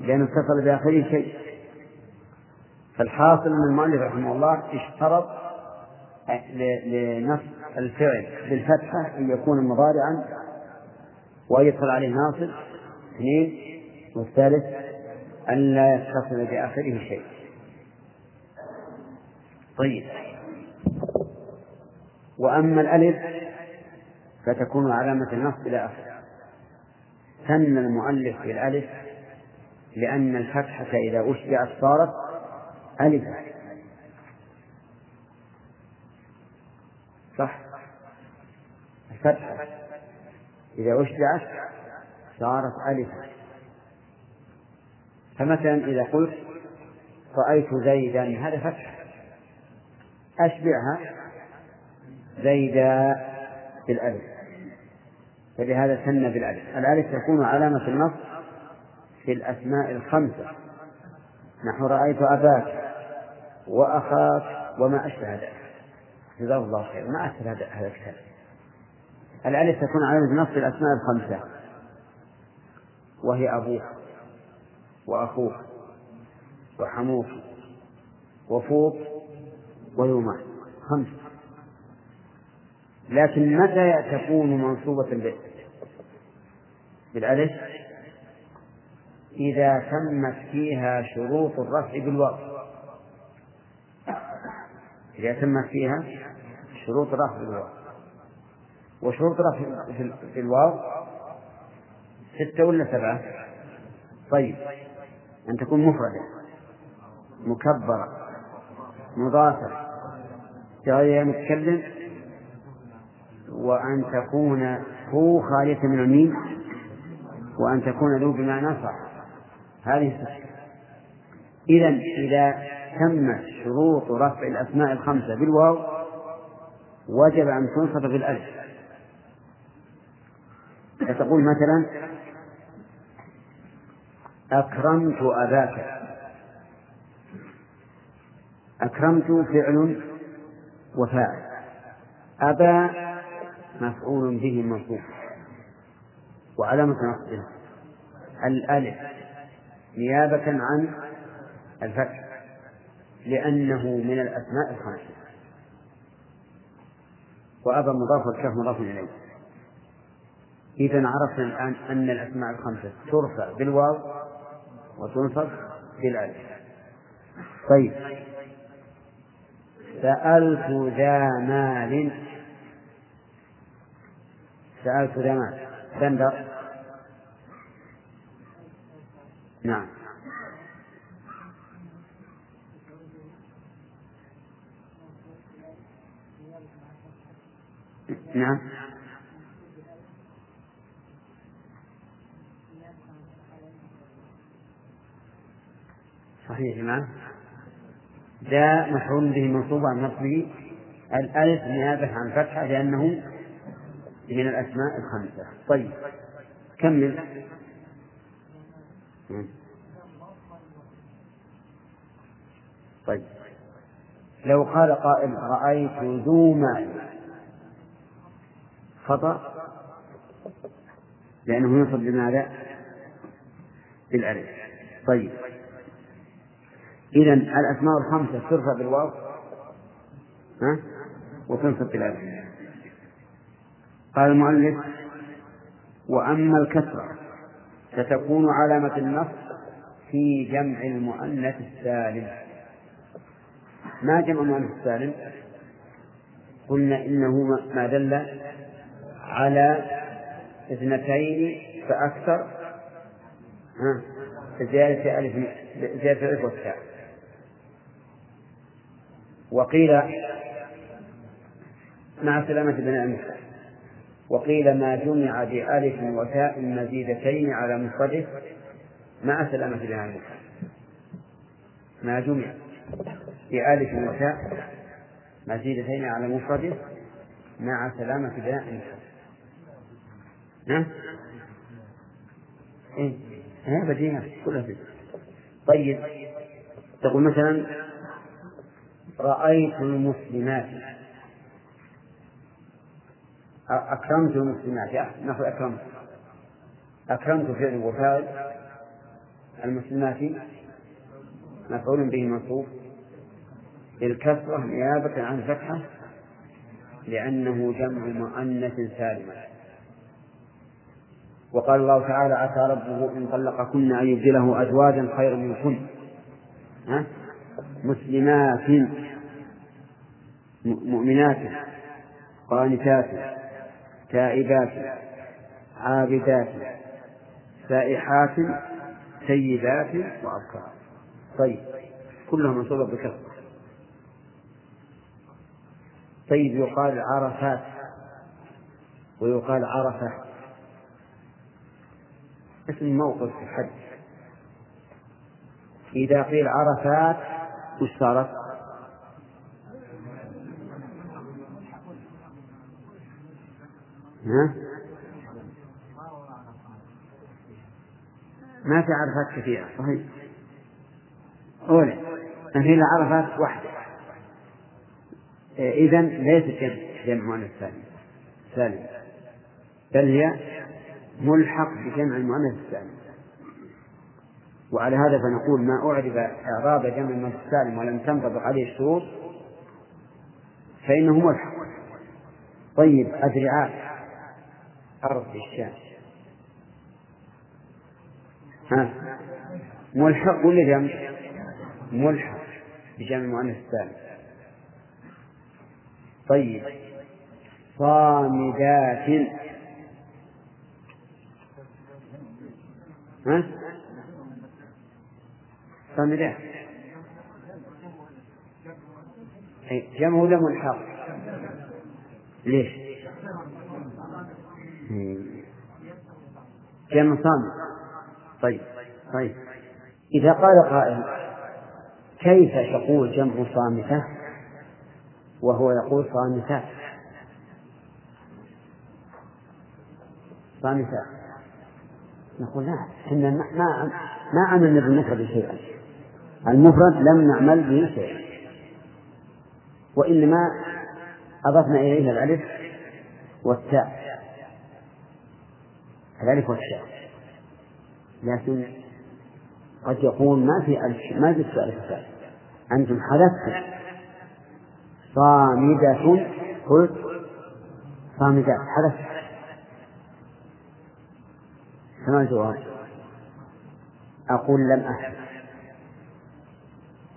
لأنه اتصل بآخره شيء. فالحاصل أن المؤلف رحمه الله اشترط لنصب الفعل بالفتحة أن يكون مضارعا وأن يدخل عليه ناصب. اثنين. والثالث. أن لا يتصل بآخره شيء. طيب. وأما الألف فتكون علامة النصب إلى آخره. ثنى المؤلف بالألف لأن الفتحة إذا أشبعت صارت ألفا صح؟ الفتحة إذا أشبعت صارت ألفا فمثلا إذا قلت رأيت زيدا هذا فتحة أشبعها زيدا بالألف. فلهذا سن بالألف. الألف تكون علامة النص في الأسماء الخمسة. نحو رأيت أباك وأخاك وما أشبه ذلك. جزاه الله خير ما أسهل هذا الكتاب الألف تكون علامة نص الأسماء الخمسة. وهي أبوك. وأخوك وحموك وفوق ويومان خمسة لكن متى تكون منصوبة بالألف. إذا تمت فيها شروط الرفع بالواو. إذا تمت فيها شروط الرفع بالواو. وشروط الرفع في الواو ستة ولا سبعة؟ طيب. أن تكون مفردة مكبرة مضافة. بغير متكلم وأن تكون هو خالية من الميم وأن تكون له بمعنى صح هذه ستة إذا إذا تمت شروط رفع الأسماء الخمسة بالواو وجب أن تنصب بالألف. فتقول مثلا أكرمت أباك. أكرمت فعل وفاعل. أبا مفعول به منصوب وعلامة نصبه. الألف. نيابة عن الفتح. لأنه من الأسماء الخمسة. وأبا مضاف والكاف مضاف إليه. إذا عرفنا الآن أن الأسماء الخمسة ترفع بالواو وتنصب بالألف طيب. سألت ذا مال. سألت ذا مال. بندر نعم. نعم. نعم. ذا مفعول به منصوب عن نصبه الألف نيابة عن فتحة لأنه من الأسماء الخمسة. طيب كمل طيب. لو قال قائل رأيت ذو مال خطأ؟ لأنه ينصب بماذا؟ بالألف. طيب. إذا الأسماء الخمسة ترفع بالواو. ها؟ وتنصب بالألف قال المؤلف وأما الكسرة فتكون علامة النصب في جمع المؤنث السالم. ما جمع المؤنث السالم؟ قلنا إنه ما دل على اثنتين فأكثر. ها؟ زيادة ألف زيادة ألف والتاء. وقيل مع سلامة بناء المفرد وقيل ما جمع بألف وتاء مزيدتين على مفرده مع سلامة بناء المفرد ما جمع بألف وتاء مزيدتين على مفرده مع سلامة بناء المفرد نعم؟ إيه هي بديهة كلها بديهة طيب تقول مثلا رأيت المسلمات. أكرمت المسلمات. نقول أكرمت؟ أكرمت فعل وفاعل المسلمات. مفعول به منصوب. بالكسرة نيابة عن الفتحة لأنه جمع مؤنث سالمة وقال الله تعالى عسى ربه إن طلقكن أن يبدله أزواجا خيرا منكن؟ مسلمات. مؤمنات قانتات تائبات عابدات سائحات سيدات وأبكار. طيب كلها منصوبة بكسر طيب يقال عرفات ويقال عرفة. اسم موقف في الحج إذا قيل عرفات وش صارت؟ ها؟ ما في عرفات كثيرة صحيح. أولى ما في عرفات واحدة. إذا ليست جمع جمع مؤنث سالم. سالم. بل هي ملحق بجمع المؤنث السالم. وعلى هذا فنقول ما أعرب إعراب جمع المؤنث السالم ولم تنطبق عليه الشروط فإنه ملحق. طيب أدرعات. أرض الشام ها ملحق ولا جمع؟ ملحق بجمع المؤنث السالم طيب صامدات ها؟ صامدات جمع ولا ملحق؟ ليش؟ جمع صامت. طيب طيب. إذا قال قائل كيف تقول جمع صامتة؟ وهو يقول صامتات صامتات نقول لا إحنا ما ما عملنا بالمفرد شيئا. المفرد لم نعمل به شيئا. وإنما أضفنا إليه الألف والتاء. الألف والتاء لكن قد يقول ما في ألف ما في السؤال الثالث أنتم حذفتم صامدة قلت صامدات حذفت. فما الجواب؟ أقول لم أحذف.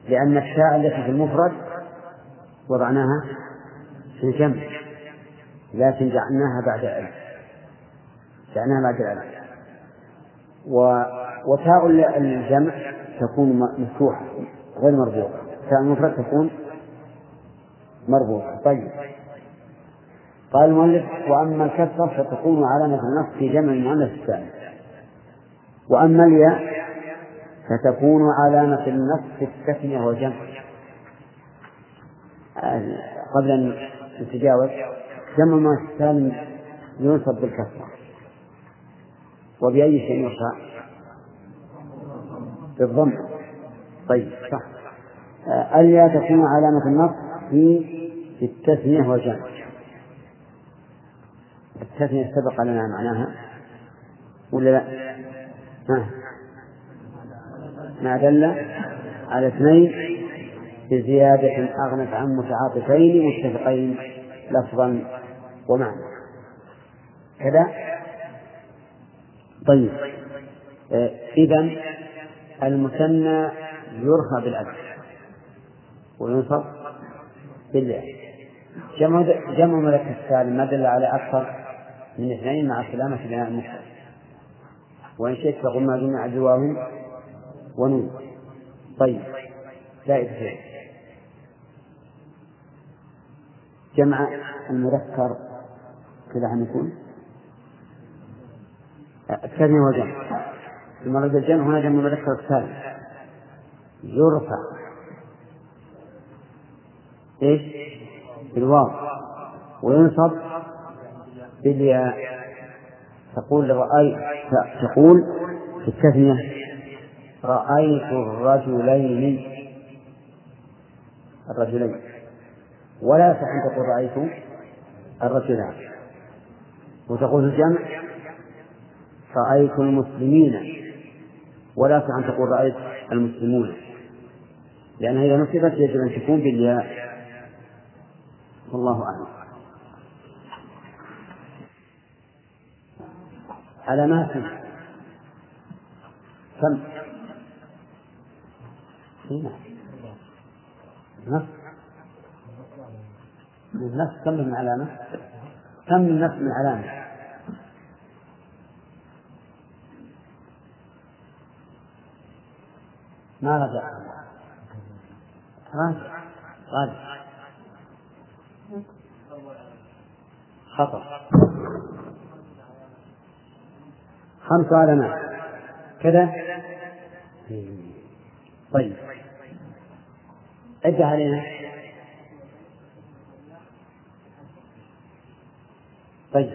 لأن التاء التي في المفرد وضعناها في الجمع لكن جعلناها بعد ألف. جعلناها بعد الألف و... وتاء الجمع تكون مفتوحة غير مربوطة. تاء المفرد تكون مربوطة. طيب. قال المؤلف وأما الكسرة فتكون علامة النص في جمع المؤنث الثاني. وأما الياء فتكون علامة النص في التثنية والجمع قبل أن نتجاوز جمع المؤنث الثاني ينصب بالكسرة. وبأي شيء يرفع بالضم. طيب صح. الياء تكون علامة النص في في التثنية والجمع. التثنية سبق لنا معناها ولا لا؟ ها. ما دل على اثنين بزيادة أغنت عن متعاطفين متفقين لفظا ومعنى. كذا؟ طيب. آه، إذا المثنى يرفع بالألف وينصب بالله. جمع جمع ملك السالم ما دل على أكثر من اثنين مع سلامة بناء المفرد وإن شئت فقل ما جمع بواو ونون طيب. زائد فعل جمع المذكر كذا هم يكون. الثاني هو جمع. المرة الجمع هنا جمع المذكر الثاني. يرفع. إيش؟ بالواو. وينصب بالياء. تقول رأي تقول في التثنية رأيت الرجلين. الرجلين. ولا يصح أن تقول رأيت الرجلان. وتقول الجمع. رأيت المسلمين ولا أن تقول رأيت المسلمون لأنها إذا نصبت يجب أن تكون بالياء والله أعلم علامات كم؟ نص النص كم من علامة؟ كم من نص من علامة؟ ما رجع راجع راجع خطأ. خمس علامات كذا؟ طيب. عدة علينا. طيب.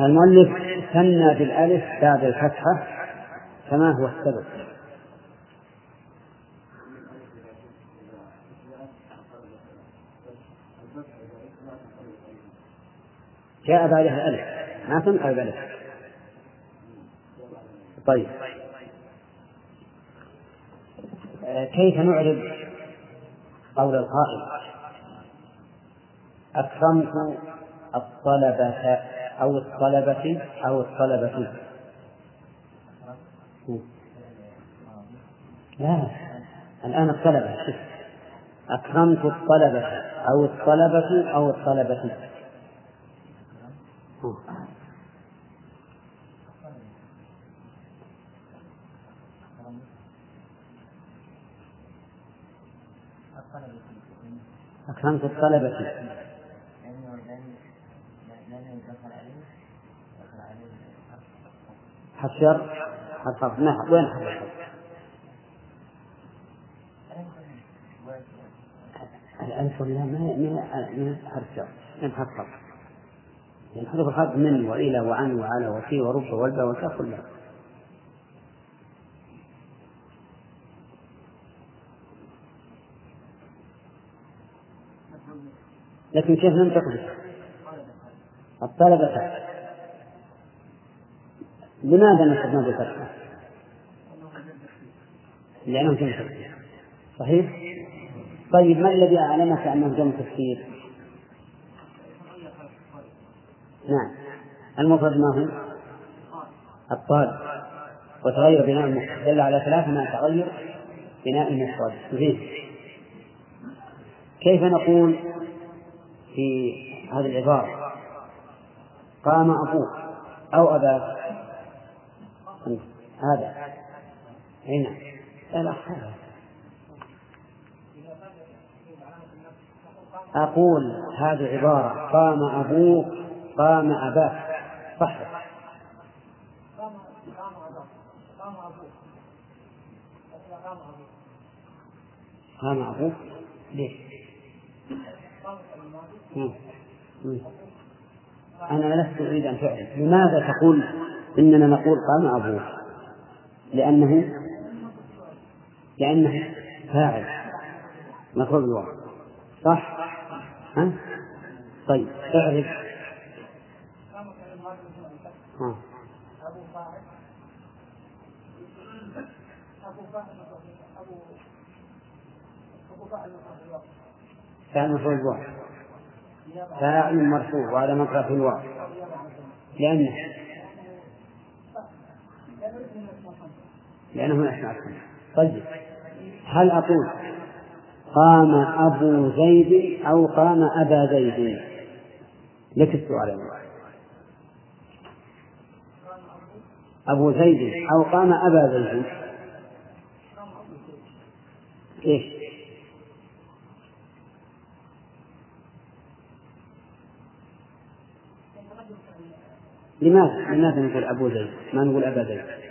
المؤلف ثنى بالألف بعد الفتحة. كما هو السبب. جاء بعدها ألف. ما تنقل بألف طيب. آه، كيف نعرب قول القائل؟ أكرمت الطلبة أو الطلبة أو الطلبة. لا. الآن الطلبة. أكرمت الطلبة أو الطلبة أو الطلبة. أكرمت الطلبة. حشر. حرف نحو وين حرف الألف واللام ما ما حرف شر من حرف خفض يعني الخفض من وإلى وعن وعلى وفي ورب والباء والكاف كلها لكن كيف ننطق به؟ الطلبة لماذا نستثنى بالفتحة؟ لأنهم جمع تكسير صحيح؟ طيب ما الذي أعلمك أنه جمع تكسير؟ نعم. المفرد ما هو؟ الطالب وتغير بناء المفرد. دل على ثلاثة مع تغير بناء المفرد. زين. كيف نقول في هذه العبارة؟ قام أبوك أو أباك هذا. هنا لا أقول هذه عبارة قام أبوك قام أباك صح قام أبوك ليش؟ أنا لست أريد أن تعرف لماذا تقول إننا نقول قام أبوك لأنه لأنه فاعل. مفعول صح؟ ها؟ طيب اعرف. ها. فاعل مفعول الواو فاعل مرفوع وعلى مقرأ في الواو لأنه لأنه من أسماء طيب. هل أقول قام أبو زيد أو قام أبا زيد؟ لك السؤال أبو زيد أو قام أبا زيد. إيش؟ لماذا؟ لماذا نقول أبو زيد؟ ما نقول أبا زيد.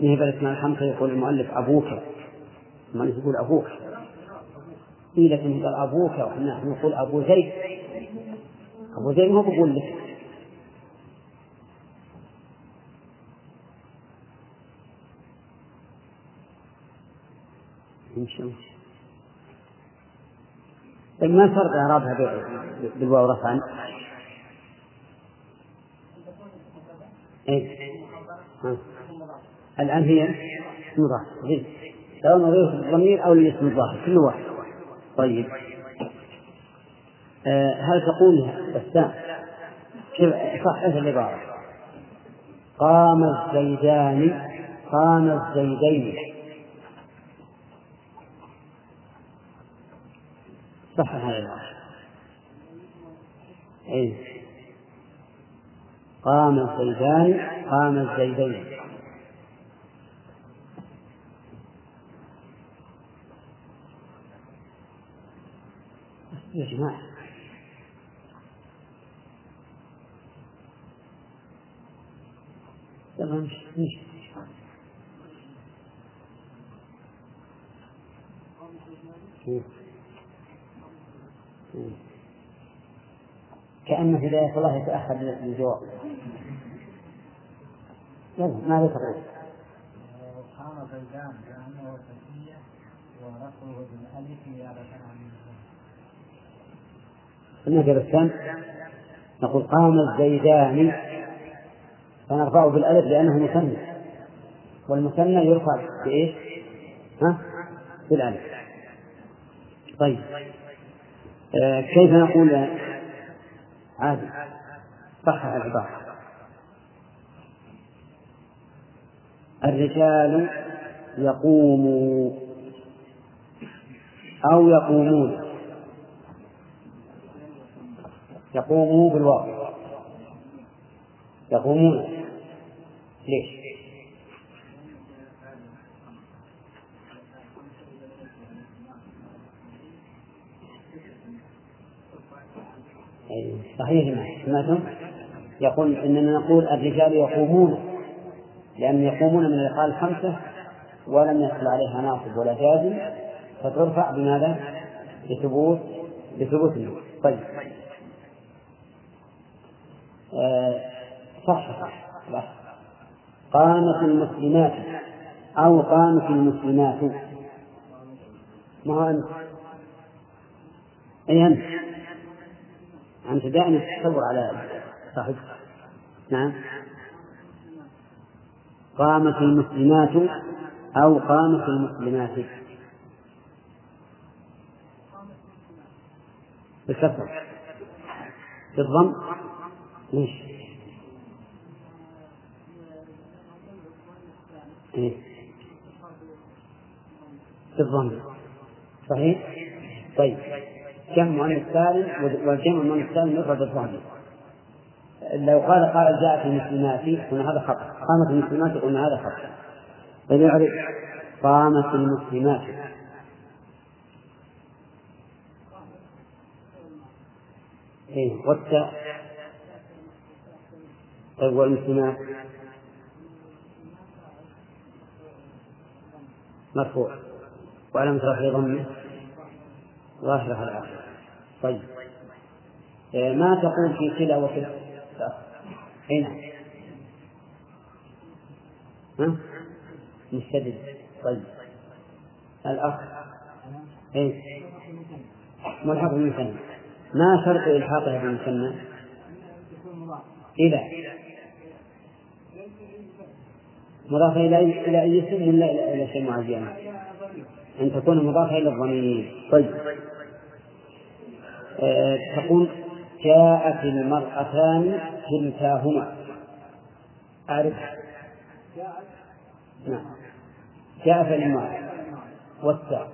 إيه بل اسماء الخمسة يقول المؤلف أبوك. المؤلف يقول أبوك. إيه لكن قال أبوك وإحنا نقول أبو زيد. أبو زيد ما بقول لك. طيب ما فرق إعرابها بالواو رفعا؟ إيه؟ الآن هي ظاهر سواء نظير الضمير أو الاسم الظاهر كل واحد. طيب. آه هل تقول بسام كيف صح إيش العبارة؟ قام الزيدان قام الزيدين. صح هذا العبارة. أي قام الزيدان قام الزيدين. يا جماعة يلا نمشي نمشي كأن هداية الله يتأخر للجواب يلا ماذا تقول؟ قام زيدان لأنه تسمية ورفعه بالألف نيابة عن المذهب الثاني. نقول قام الزيدان. فنرفعه بالألف لأنه مثنى. والمثنى يرفع بإيش؟ ها؟ بالألف. طيب. آه كيف نقول؟ عادي. صح العبارة. الرجال يقوموا أو يقومون. يقوموا بالواقع. يقومون ليش؟ صحيح ما سمعتم؟ يقول إننا نقول الرجال يقومون لأن يقومون من الأفعال الخمسة ولم يدخل عليها ناصب ولا جازم فترفع بماذا؟ بثبوت بثبوت النور طيب. آه صح. صح قامت المسلمات أو قامت المسلمات. ما أنت؟ أي أنت؟ أنت دائما تتصور على صاحبك نعم. قامت المسلمات أو قامت المسلمات. بالكسر بالضم. ليش؟ إيه؟ بالضم صحيح؟ طيب. جمع مؤنث سالم والجمع مؤنث سالم يفرد بالضم لو قال قال جاءت المسلمات قلنا هذا خطأ. قامت المسلمات قلنا هذا خطأ. فليعرف قامت المسلمات. إيه. والتاء طيب والمسلمات مرفوع. وعلامة رفع ضمه ظاهرة على الآخر طيب. إيه ما تقول في كلا وكلا؟ أي نعم. ها؟ مشتدد. طيب. الأخ. إيه. ملحق بالمثنى. ما شرط إلحاقها بالمثنى؟ إلى. مضافة إلى إلى أي اسم ولا إلى شيء معين؟ أن تكون مضافة إلى الضمير طيب. أه تقول جاءت المرأتان كلتاهما. أعرف؟ نعم. جاءت المرأة. والتاء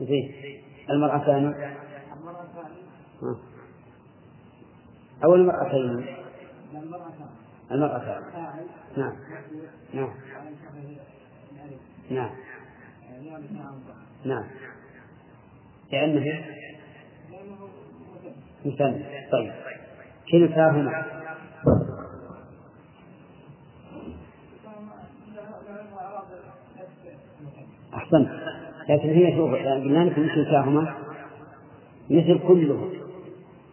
زين. المرأتان؟ أو المرأتين. المرأتان نعم. نعم. نعم. نعم. لأنه مثال طيب. كلتاهما أحسنت. لكن هي شوف قلنا لكم كلتاهما مثل كلهم.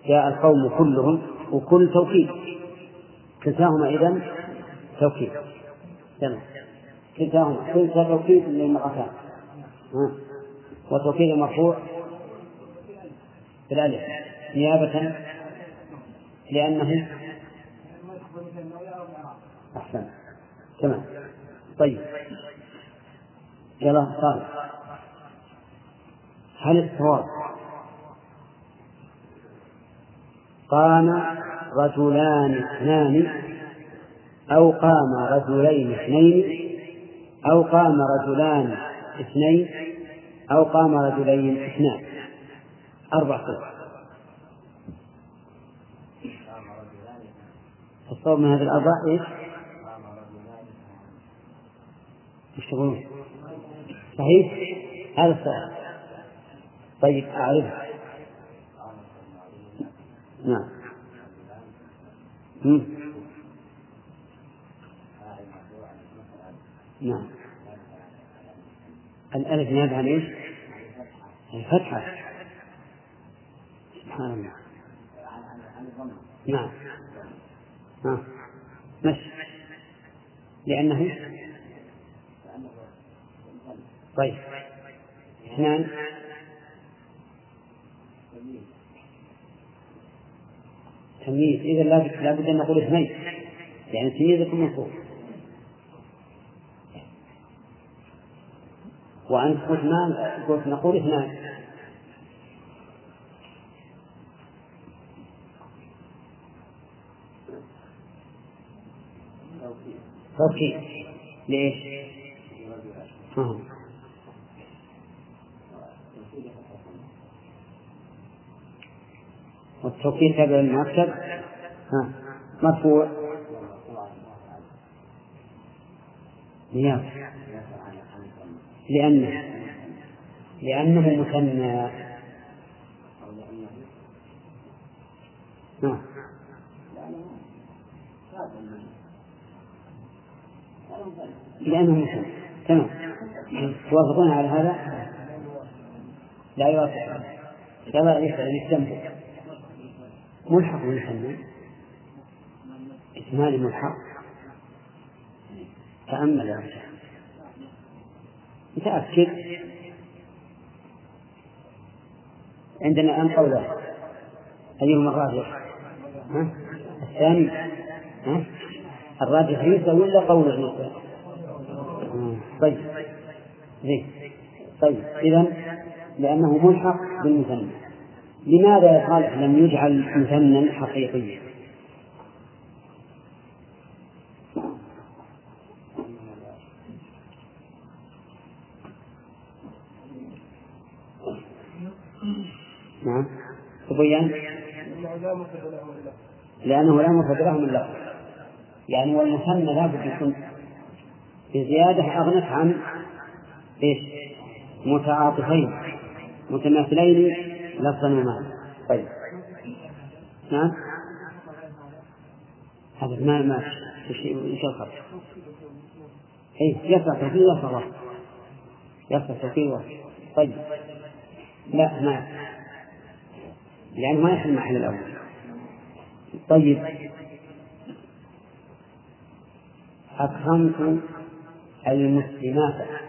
جاء القوم كلهم وكل توكيد. كلتاهما إذا توكيد. تمام. كلتاهما. كلتا توكيد للمرأتان. وتوكيد المرفوع بالألف. نيابة لأنه أحسن. تمام. طيب. يلا صالح هل الصواب قام رجلان اثنان أو قام رجلين اثنين أو قام رجلان اثنين أو قام رجلين اثنان. أربع صور. الصواب من هذه الأربع إيش؟ صحيح؟ هذا الصواب. طيب أعرف نعم. نعم. الألف نابع عن إيش؟ الفتحة. سبحان الله. نعم. ها. مش. لأنه طيب. اثنان. تمييز إذا لا بد أن نقول اثنين. يعني التمييز يكون منصوب وأنت قلت ما قلت نقول اثنان. توكيد. ليش؟ والتوكيد تابع المؤكد ها مرفوع. نيابة لأنه لأنه مثنى. لأنه مسلم تمام. توافقون على هذا؟ لا يوافق. لا يسأل يستنبط. ملحق بالمسمى اسمان ملحق؟ تأمل يا شيخ متأكد عندنا الآن قولان أيهما الراجح؟ الثاني. ها؟ الراجح عيسى ولا قول عيسى؟ طيب. زين. طيب. إذا لأنه ملحق بالمثنى. لماذا يا صالح لم يجعل مثنى حقيقيا؟ نعم تبين لأنه لا مفرد له من لفظ يعني والمثنى لابد يكون بزيادة أغنت عن إيش؟ متعاطفين متماثلين لفظا ومعنى طيب. نعم هذا ما ما إيش الخط؟ اي يصلح توكيد يصلح وصف. يصلح وصف. طيب. لا ما يعني ما يحل محل الأول. طيب. أكرمت المسلمات.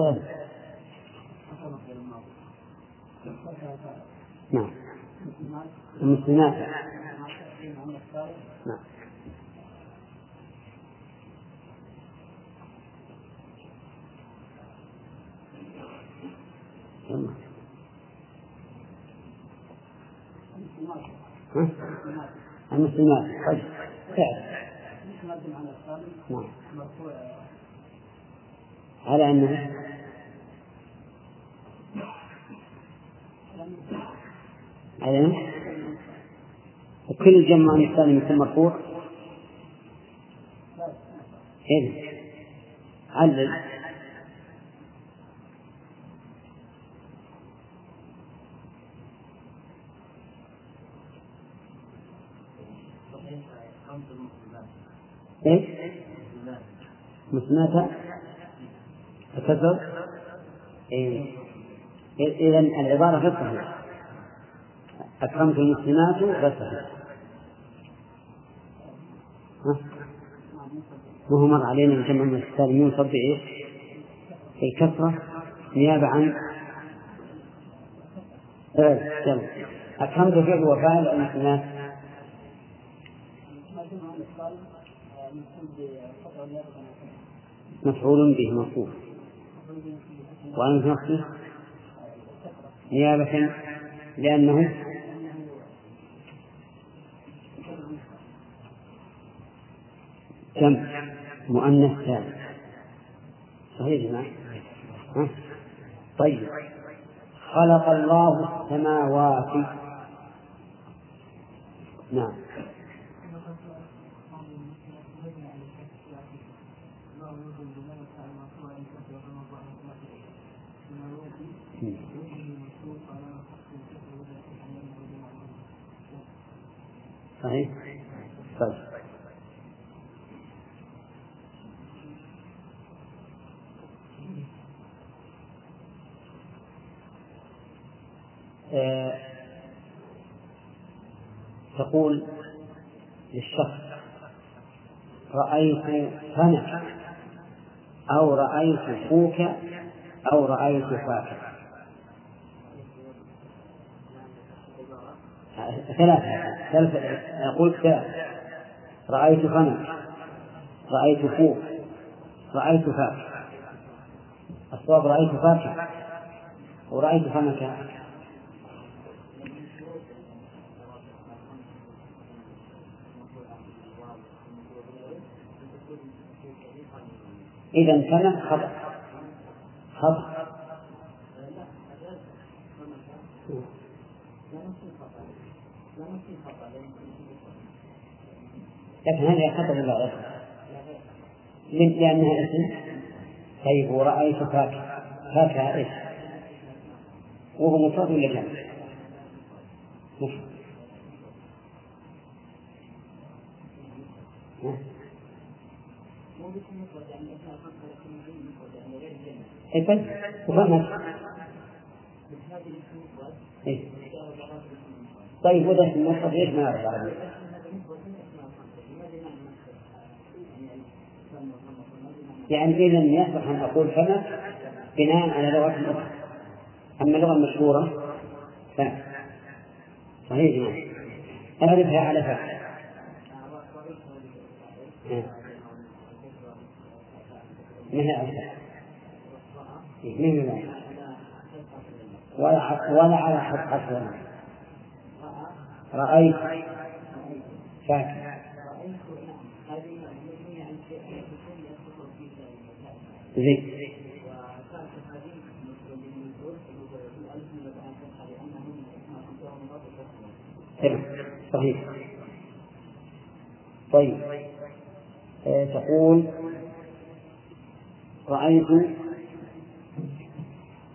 طيب. نعم المسلمات نعم المسلمات طيب نعم على أنه على وكل الجمع عن يكون مرفوع إذن علل إيش؟ مسناتة تكذب؟ إيه. إذا العبارة غير صحيحة أكرمت المسلمات صحيحة وهو مر علينا الجمع من السالمين صب إيش؟ الكثرة نيابة عن فعل أكرمت فعل وفاعل المسلمات مفعول به مرفوع وأنت نفسه نيابة لأنه كم مؤنث ثالث. صحيح يا جماعة؟ طيب. خلق الله السماوات. نعم. تقول للشخص رأيت فمك أو رأيت فوك أو رأيت فاك ثلاثة ثلاثة أقول ثلاثة. رأيت فمك رأيت فوك رأيت فاك الصواب رأيت فاك ورأيت فمك إذا كان خطأ. خطأ. لكن هذا خطأ ولا لأنها اسم. طيب ورأيت فاكهة فاكهة إيش؟ وهو مفرد ولا جمع؟ مفرد. إيه بس وفهمت إيه. طيب وده المفرد ليش ما يعرف العربية؟ يعني إذا يصح أن أقول فما؟ بناء على لغة أخرى. أما اللغة المشهورة ف صحيح جماعة. أعرفها على فعل ما هي ما هي لا ولا ولا على حد حرف رأيت. فاكر. تمام صحيح. طيب. آه تقول رأيت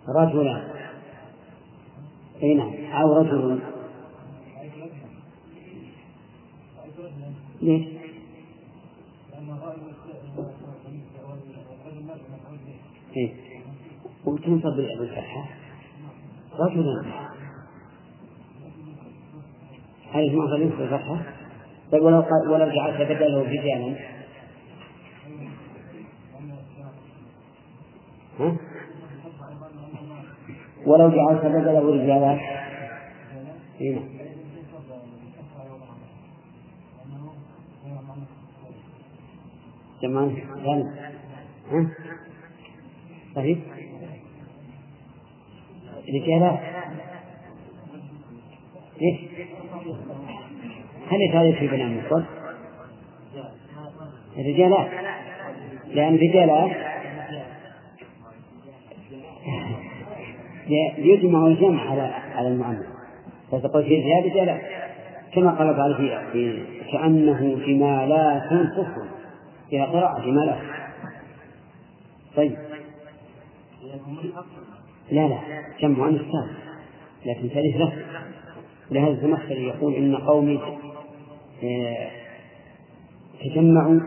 رجلا أي نعم أو رجل ليش؟ إيه؟ وتنصب بالفتحة رجلا هل ما ظلمت بالفتحة؟ طيب ولو ولو جعلت بدله رجالا ها؟ ولو جعلت بدله رجالا إيه؟ جمال ها؟ صحيح رجالات ليش؟ هل هذا في بناء المفرد؟ رجالات لأن رجالات يجمع الجمع على على المؤنث فتقول في رجال رجالات كما قال تعالى في كأنه جمالات صفر في قراءة جمالات طيب. لا لا. جمع مؤنث سالم لكن ثالث له لهذا الزمخشري يقول إن قومي تجمعوا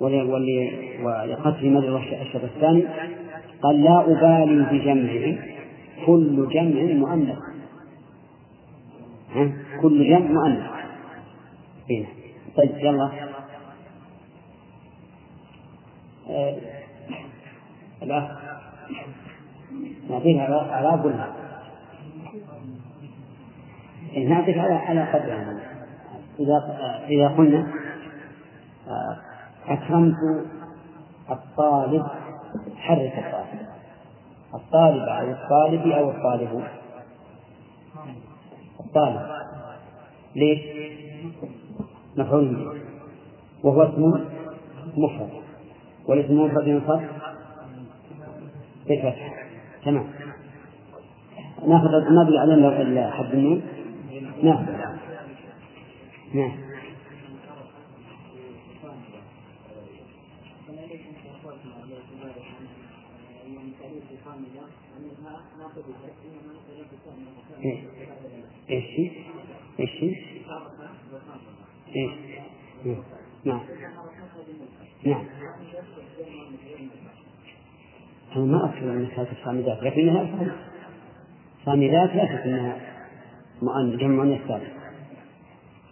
ولقتل مدر الشر الثاني. قال لا أبالي بجمع كل جمع مؤنث. كل جمع مؤنث. هنا طيب يلا. آه. نعطيها على قلنا. نعطيك على على قدرها إذا إذا قلنا أكرمت الطالب حرك الطالب الطالب أو الطالب أو الطالب. الطالب. ليش؟ مفعول. به وهو اسم مفرد. والاسم المفرد ينصب بالفتح. تمام. ناخذ علينا إلا حد النون ناخذ نعم. إيش؟ إيش؟ إيش؟ نعم. نعم. أنا ما أذكر أن كانت الصامدات لكنها صامدات لا شك أنها مؤنث جمع مؤنث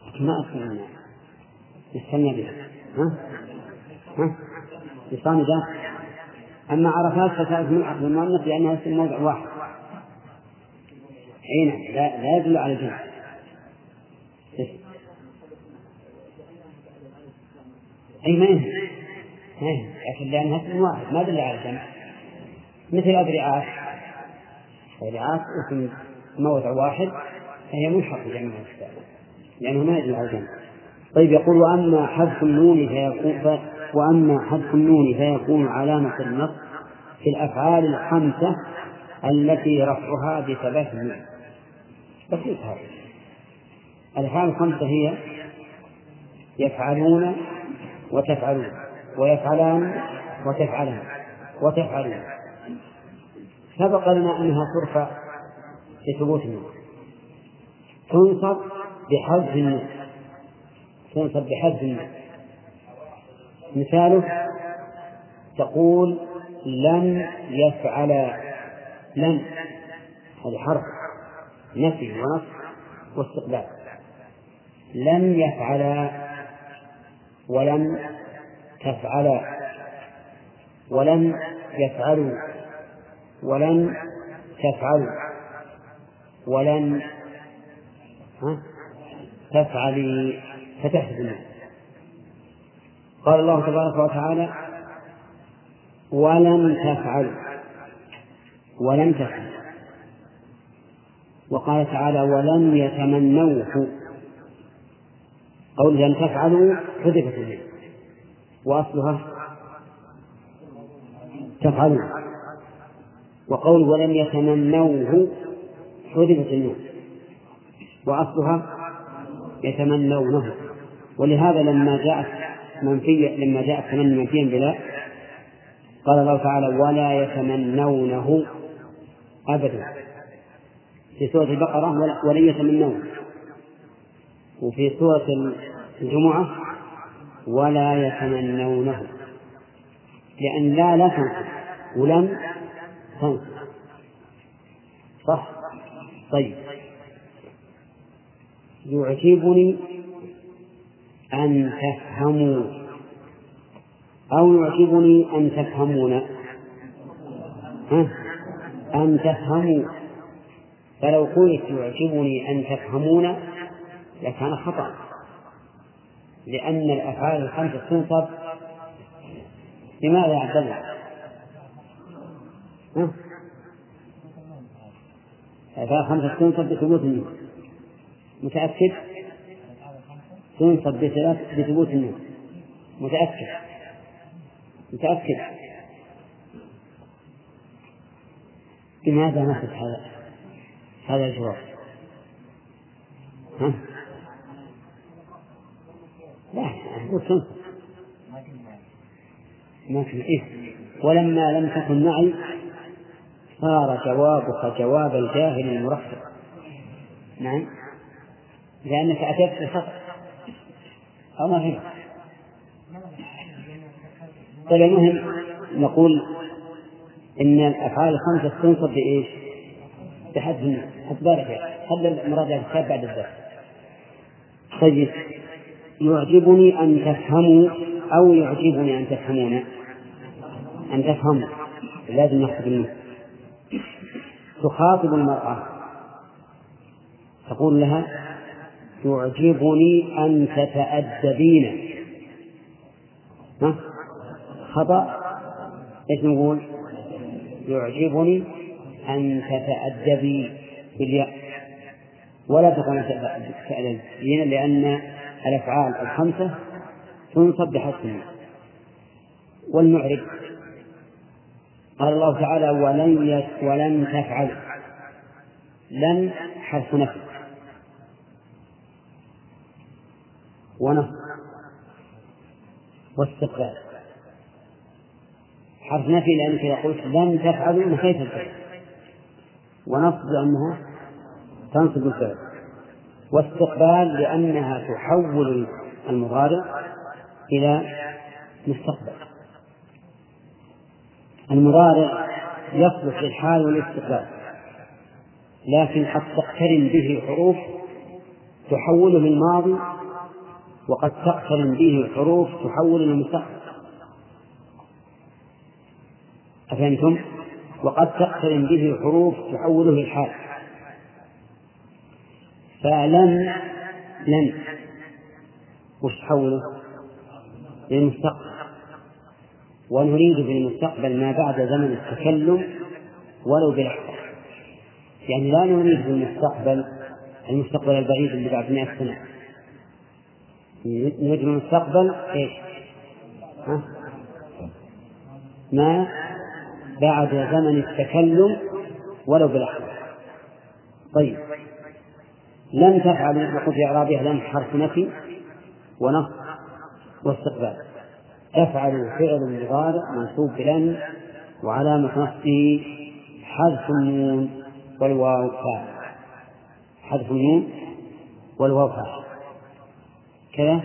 لكن ما أذكر أنها يستنى بها. ها؟ ها؟ الصامدات أما عرفات فكانت ملحق بالمؤنث لأنها اسم موضع واحد. أي نعم. لا, لا يدل على الجمع أي ما ينهي لكن لأنها اسم واحد ما دل على الجمع مثل أدرعات أدرعات اسم موضع واحد فهي ملحق بجمع لأنه ما يدل على الجمع طيب يقول وأما حذف النون فيكون وأما حذف النون فيكون علامة النص في الأفعال الخمسة التي رفعها نون بسيط هذا. الأفعال الخمسة هي يفعلون وتفعلون ويفعلان وتفعلان وتفعلون. سبق لنا أنها ترفع بثبوت النون. تنصب بحذف النون. تنصب بحذف النون. مثاله تقول لن يفعل لن هذا حرف. نفي ونصب واستقبال. لن يفعل ولن تفعل ولن يفعلوا ولن تفعلوا ولن تفعلي الناس قال الله تبارك وتعالى ولن تفعلوا ولن تفعلوا وقال تعالى ولن يتمنوه. قول لن تفعلوا حذفت النون وأصلها تفعلون. وقول ولم يتمنوه حذفت النون. وأصلها يتمنونه. ولهذا لما جاءت منفية لما جاءت تمني منفيا بلا قال الله تعالى ولا يتمنونه أبدا. في سورة البقرة ولن يتمنونه وفي سورة الجمعة ولا يتمنونه. لأن لا لا تنصب ولم تنصب صح؟ طيب. يعجبني أن تفهموا أو يعجبني أن تفهمون؟ أن تفهموا. فلو قلت يعجبني أن تفهمون لكان خطأ لأن الأفعال الخمسة تنصب. لماذا يا عبد الله؟ الأفعال الخمسة تنصب بثبوت النون متأكد؟ تنصب بثبوت النون متأكد؟ متأكد. لماذا ناخذ هذا؟ هذا الجواب؟ ها؟ لا تنصب ما في إيه ولما لم تكن معي صار جوابك جواب الجاهل المرفق نعم لأنك أتيت بالخطأ أو ما في طيب المهم نقول إن الأفعال الخمسة تنصب بإيش؟ بحذف النون حط بالك خلي المراجعة الكتاب بعد الدرس. طيب. يعجبني أن تفهموا أو يعجبني أن تفهمون. أن تفهموا. لازم نحسب النون تخاطب المرأة. تقول لها يعجبني أن تتأدبين؟ خطأ. إيش نقول؟ يعجبني أن تتأدبي بالياء. ولا تقول تأدبين لأن الأفعال الخمسة تنصب بحسن والمعرب. قال الله تعالى ولن ولن تفعل. لن حرف نفي. ونصب. واستقبال. حرف نفي لأنك إذا قلت لن تفعلوا نفيت الفعل ونصب لأنها تنصب الفعل. واستقبال لأنها تحول المضارع إلى مستقبل. المضارع يصلح للحال والاستقبال لكن قد تقترن به حروف تحوله الماضي وقد تقترن به حروف تحول المستقبل أفهمتم؟ وقد تقترن به حروف تحوله الحال فلن لن وش تحوله؟ للمستقبل ونريد بالمستقبل ما بعد زمن التكلم ولو بلحظة يعني لا نريد بالمستقبل المستقبل البعيد اللي بعد مئة سنة نريد بالمستقبل إيش؟ ها؟ ما بعد زمن التكلم ولو بلحظة طيب. لن تفعلوا نقول في إعرابها لن حرف نفي ونص واستقبال. تفعل فعل مضارع منصوب بلن وعلامة نصبه حذف النون والواو فاعل. حذف النون والواو فاعل. كذا؟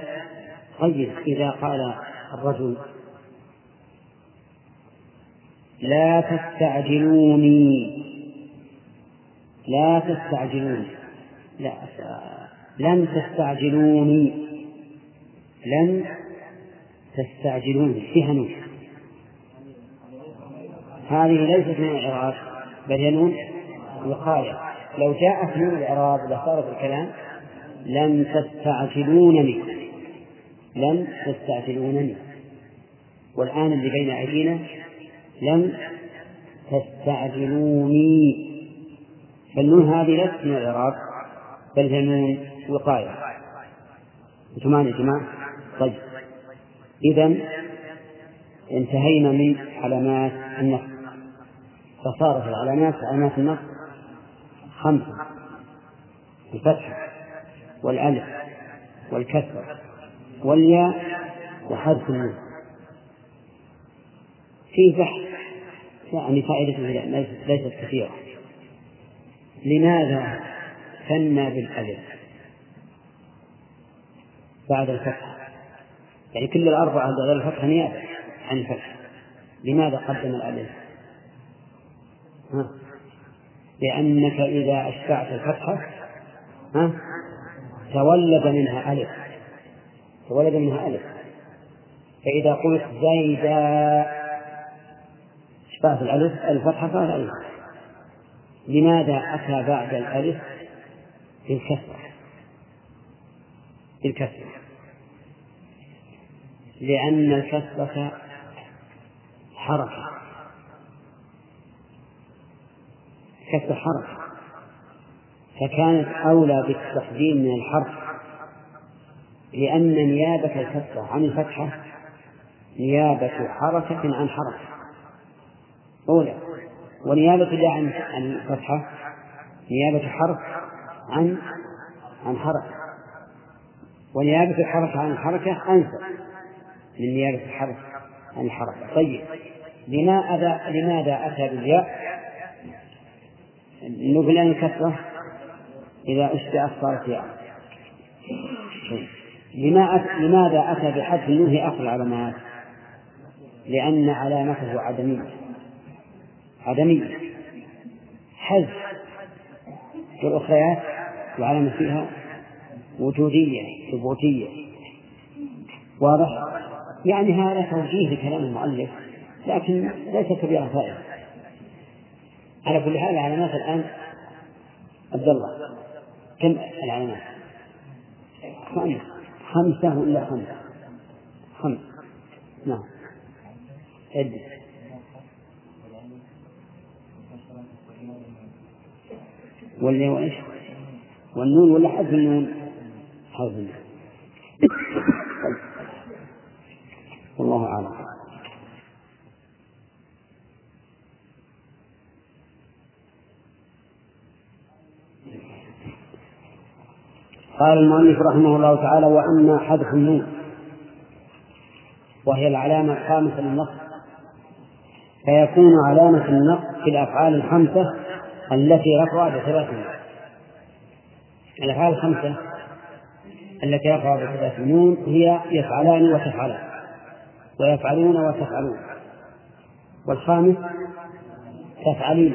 طيب. إذا قال الرجل لا تستعجلوني. لا تستعجلوني. لا لن تستعجلوني. لن تستعجلوني. فيها نون هذه ليست من الإعراب بل هي نون وقاية لو جاءت نون الإعراب لصارت الكلام لن تستعجلونني. لن تستعجلونني. والآن اللي بين أيدينا لن تستعجلوني. فالنون هذه ليست من الإعراب بل هي نون وقاية. أنتم يا جماعة؟ طيب. إذا انتهينا من علامات النص. فصارت العلامات علامات النص خمسة. الفتحة والألف والكسر والياء وحذف النون. في بحث يعني فائدته ليست كثيرة لماذا ثنى بالألف بعد الفتحة يعني كل الأربعة غير الفتحة نيابة عن الفتحة لماذا قدم الألف؟ ها؟ لأنك إذا أشبعت الفتحة ها؟ تولد منها ألف تولد منها ألف فإذا قلت زيدا أشبعت الألف الفتحة فهذا ألف لماذا أتى بعد الألف بالكسرة بالكسرة لأن الكسرة حركة. كسر حركة. فكانت أولى بالتقديم من الحرف. لأن نيابة الكسرة عن الفتحة نيابة حركة عن حركة. أولى ونيابة الله عن عن الفتحة نيابة حرف عن عن حركة. ونيابة الحركة عن الحركة أنسب من نيابة الحرف عن الحركة طيب لماذا لماذا أتى بالياء؟ نقول أن الكسرة إذا أشبعت صارت ياء. لماذا أتى بحذف النون هي أصل العلامات؟ لأن علامته عدمية. عدمية حذف والأخريات العلامة فيها وجودية ثبوتية. واضح؟ يعني هذا توجيه لكلام المؤلف لكن ليس كبيرة فائدة على كل حال العلامات الآن عبد الله. كم العلامات؟ خمسة خمسة ولا خمسة؟ خمس. نعم. عدة. ولا وإيش؟ والنون ولا حذف النون؟ حذف النون والله أعلم قال المؤلف رحمه الله تعالى وأما حذف النون وهي العلامة الخامسة للنص فيكون علامة النص في الأفعال الخمسة التي رفع بثلاث الأفعال الخمسة التي رفع بثلاث نون هي يفعلان وتفعلان. ويفعلون وتفعلون. والخامس تفعلين.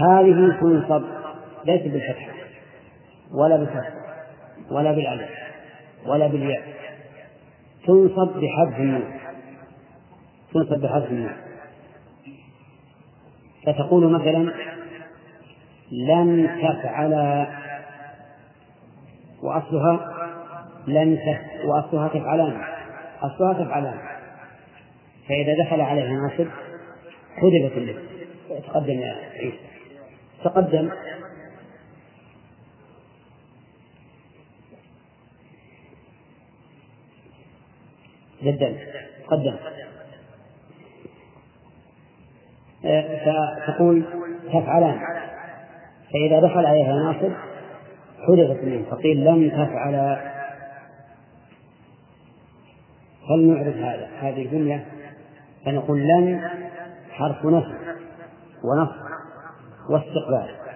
هذه تنصب ليس بالفتحة ولا بالفتح ولا بالألف ولا بالياء. تنصب بحذف النون. تنصب بحذف النون. فتقول مثلا لن تفعل وأصلها لن تف... وأصلها تفعلان. أصلها تفعلان. فإذا دخل عليها ناصب حذفت اللب تقدم يا عيسى. تقدم. جدا. قدم آه، فتقول تفعلان. فإذا دخل عليها ناصب حذفت منه فقيل لم تفعل هل نعرف هذا؟ هذه الجملة فنقول لن حرف نصب ونصب واستقبال.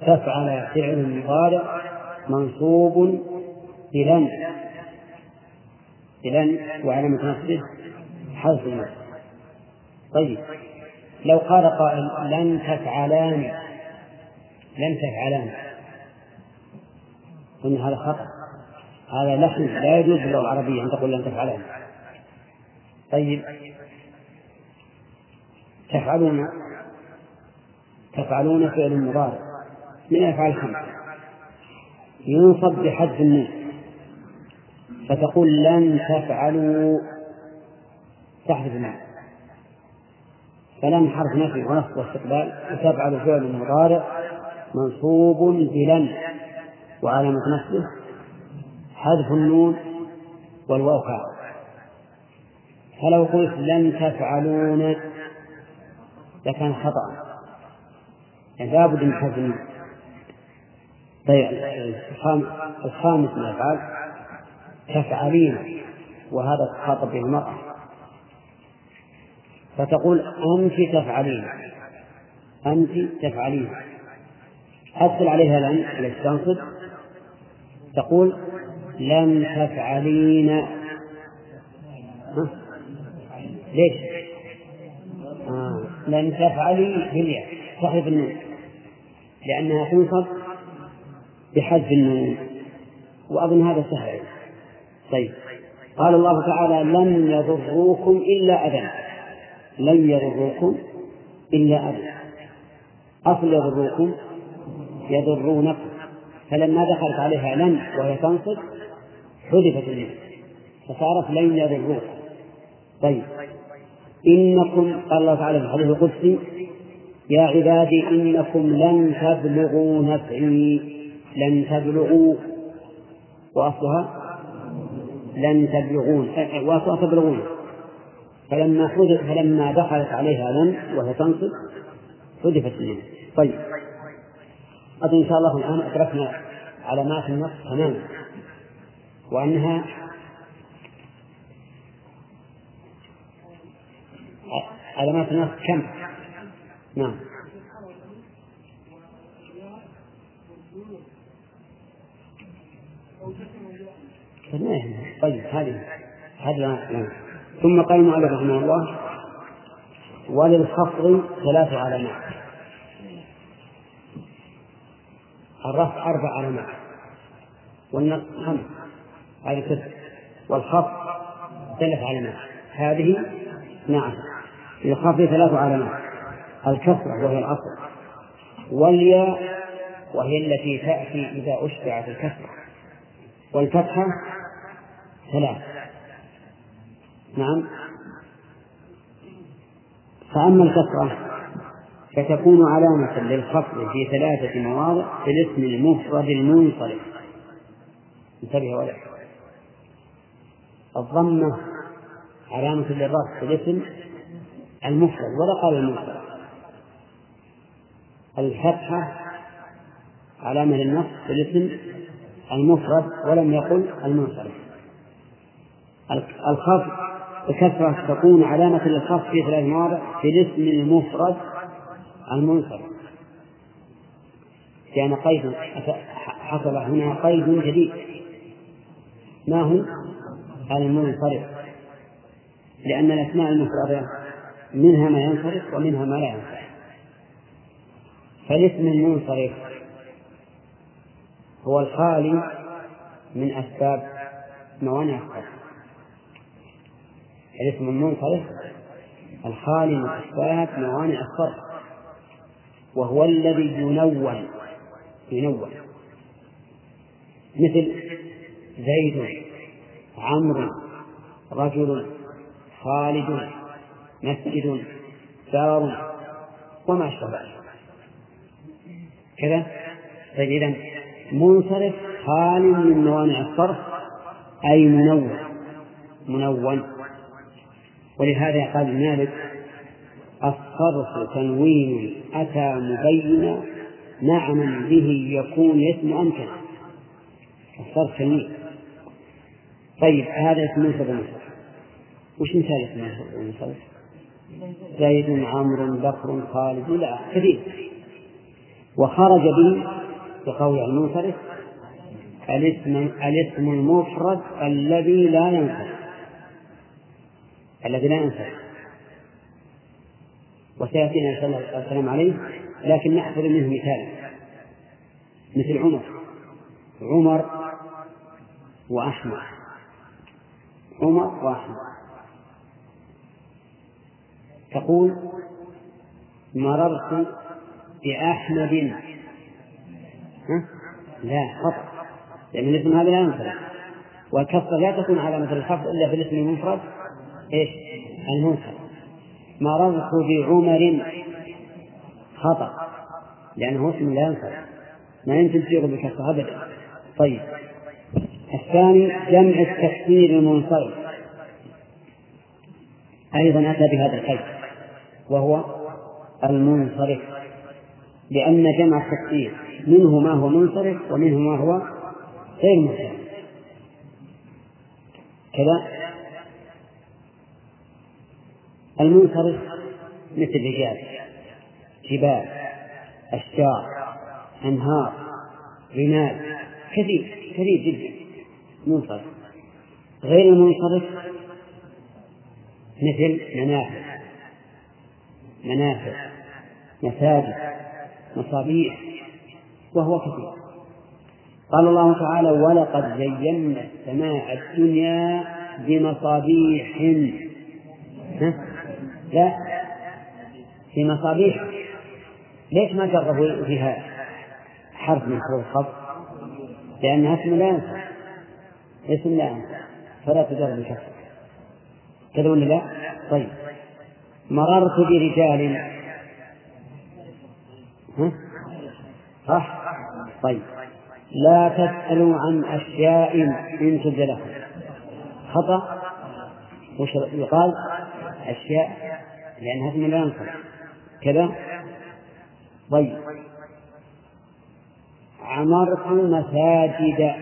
تفعل فعل مضارع منصوب بلن بلن وعلامة نصبه حذف النصب طيب لو قال قائل لن تفعلان لن تفعلان. قلنا هذا خطأ. هذا لحن لا يجوز في اللغة العربية أن تقول لن تفعلان. طيب. تفعلون تفعلون فعل مضارع. من أفعال الخمسة ينصب بحذف النون. فتقول لن تفعلوا. تحذف النون. فلن حرف نفي ونصب واستقبال. وتفعل فعل مضارع. منصوب بلن. وعلامة نصبه حذف النون والواو فلو قلت لن تفعلون لكان خطأ. يعني لابد من حذف النون. طيب الخامس من الأفعال تفعلين وهذا تخاطب به المرأة. فتقول أنت تفعلين. أنت تفعلين. أدخل عليها لن التي تنصب. تقول لن تفعلين؟ ليش؟ آه. لن تفعلي بالياء صحيح النون. لأنها تنصب بحذف النون. وأظن هذا سهل. طيب. قال الله تعالى لن يضروكم إلا أذى. لن يضروكم إلا أذى. أصل يضروكم يضرونكم. فلما دخلت عليها لن وهي تنصب حذفت النون فصارت لن يضروكم طيب. إنكم قال الله تعالى في الحديث القدسي يا عبادي إنكم لن تبلغوا نفعي. لن تبلغوا. وأصلها؟ لن تبلغون. وأصلها تبلغون. فلما فلما دخلت عليها لن وهي تنصب حذفت النون طيب. أظن إن شاء الله الآن أدركنا علامات النص تماما وأنها علامات النص كم؟ نعم طيب هذه هذا نعم. ثم قال المؤلف رحمه الله وللخفض ثلاث علامات الرفع أربع علامات والنصب خمس. هذه تسع والخفض ثلاث علامات. هذه نعم. للخفض ثلاث علامات. الكسرة وهي الأصل. والياء وهي التي تأتي إذا أشبعت الكسرة. والفتحة ثلاث. نعم. فأما الكسرة فتكون علامة للخفض في ثلاثة مواضع في الاسم المفرد المنصرف انتبه ولا الضمة علامة للرفع في الاسم المفرد ولا قال المنصرف الفتحة علامة للنص في الاسم المفرد ولم يقل المنصرف الخفض بكثرة تكون علامة للخفض في ثلاث مواضع في الاسم المفرد المنصرف كان قيد حصل هنا قيد جديد. ما هو؟ المنصرف. لأن الأسماء المفردة منها ما ينصرف ومنها ما لا ينصرف. فالاسم المنصرف هو الخالي من أسباب موانع الصرف الاسم المنصرف الخالي من أسباب موانع الصرف. وهو الذي ينون ينون مثل زيد عمرو رجل خالد مسجد دار وما أشبه. ذلك كذا. طيب إذا منصرف خال من موانع الصرف أي منون منون ولهذا قال مالك الصرف تنوين أتى مبينا معنى به يكون اسم أمكن. الصرف تنوين. طيب هذا اسم منصب وش مثال اسم منصب زيد عمرو بكر خالد إلى كثير. وخرج به بقول المنصرف الاسم الاسم المفرد الذي لا ينصرف الذي لا ينصرف وسيأتينا إن شاء الله الكلام عليه لكن نأخذ منه مثالا مثل عمر. عمر وأحمد. عمر وأحمد. تقول مررت بأحمد. ها؟ لا خطأ. لأن الاسم هذا لا ينصرف والكسرة لا تكون علامة الخفض إلا في الاسم المفرد. إيش؟ المنصرف مررت بعمر. خطأ. لأنه اسم لا ينصرف ما يمكن تصيغ بالكسرة أبدا. طيب. الثاني جمع التكسير المنصرف أيضا أتى بهذا الكيف وهو المنصرف لأن جمع التكسير منه ما هو منصرف ومنه ما هو غير منصرف كذا. المنصرف مثل رجال جبال أشجار أنهار رمال كثير كثير جدا. منصرف. غير المنصرف مثل منافع منافع مساجد مصابيح وهو كثير. قال الله تعالى ولقد زينا السماء الدنيا بمصابيح؟ لا في مصابيح. ليش ما جربوا فيها حرف من حروف الخفض؟ لأنها اسم لا ينفع. اسم لا ينفع. فلا تجرب الكسر كذا ولا لا؟ طيب. مررت برجال. ها؟ صح؟ طيب. لا تسألوا عن أشياء إن تبد لكم خطأ؟ وش يقال؟ أشياء لأنها اسم لا ينصرف كذا؟ طيب. عمرت مساجد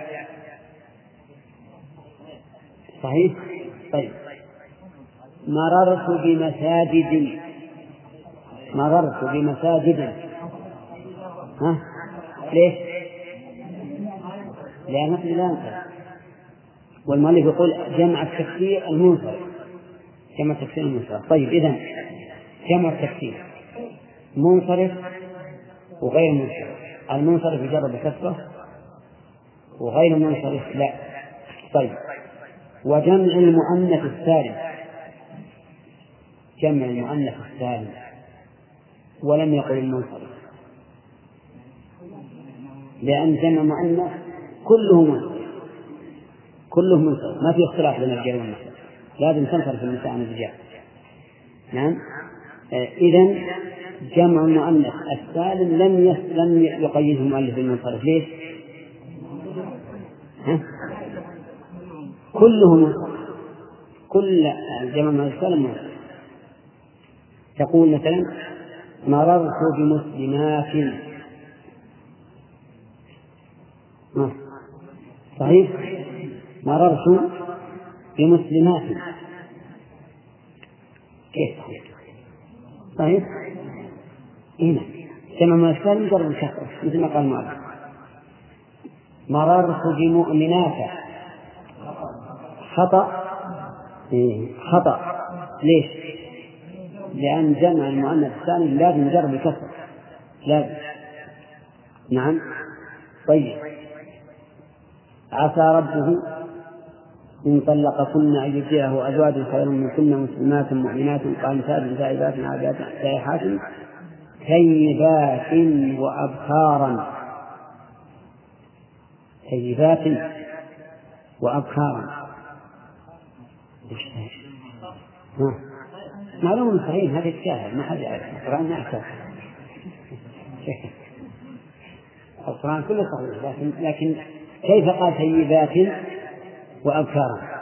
صحيح؟ طيب. مررت بمساجد. مررت بمساجد. ها؟ ليش؟ لأن اسم لا ينصرف والمؤلف يقول جمع التكسير المنصرف جمع التكسير المنصرف طيب إذا جمع التكسير منصرف وغير منصرف. المنصرف يجرب بكسرة وغير المنصرف لا. طيب. وجمع المؤنث السالم جمع المؤنث السالم ولم يقل المنصرف. لأن جمع مؤنث كله منصرف. كله منصرف. ما في اختلاف بين الرجال والنساء. لازم تنصرف النساء عن الرجال. نعم؟ إذا جمع المؤنث. السالم لم لم يقيده المؤلف بالمنصرف ليش؟ ها؟ كله منصرف كل جمع المؤنث السالم منصرف تقول مثلا مررت بمسلمات. صحيح؟ مررت بمسلمات. كيف صحيح؟ هنا جمع ما الثاني مجرد الكسرة مثل ما قال المؤلف مررت بمؤمنات خطأ؟ إيه. خطأ. ليش؟ لأن جمع المؤنث الثاني لازم يجرب الكسر لازم. نعم. طيب. عسى ربه إن طلقكن أن يبدله أزواج خير منكن مسلمات مؤمنات قانتات تائبات عابدات سائحات ثيبات وأبكارا. ثيبات وأبكارا. معلوم صحيح هذا يتساهل ما حد يعرف القرآن ما يعرف القرآن كله صحيح لكن لكن كيف قال ثيبات وأبكارا.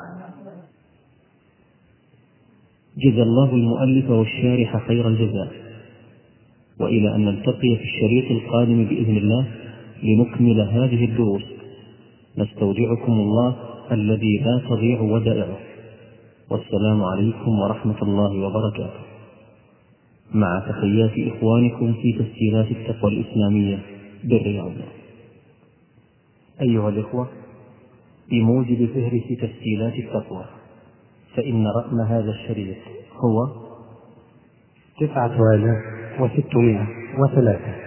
جزى الله المؤلف والشارح خير الجزاء. وإلى أن نلتقي في الشريط القادم بإذن الله لنكمل هذه الدروس. نستودعكم الله الذي لا تضيع ودائعه. والسلام عليكم ورحمة الله وبركاته. مع تحيات إخوانكم في تسجيلات التقوى الإسلامية بالرياض. أيها الإخوة بموجب فهرس تسجيلات التقوى فإن رقم هذا الشريط هو تسعة آلاف وستمائة وثلاثة.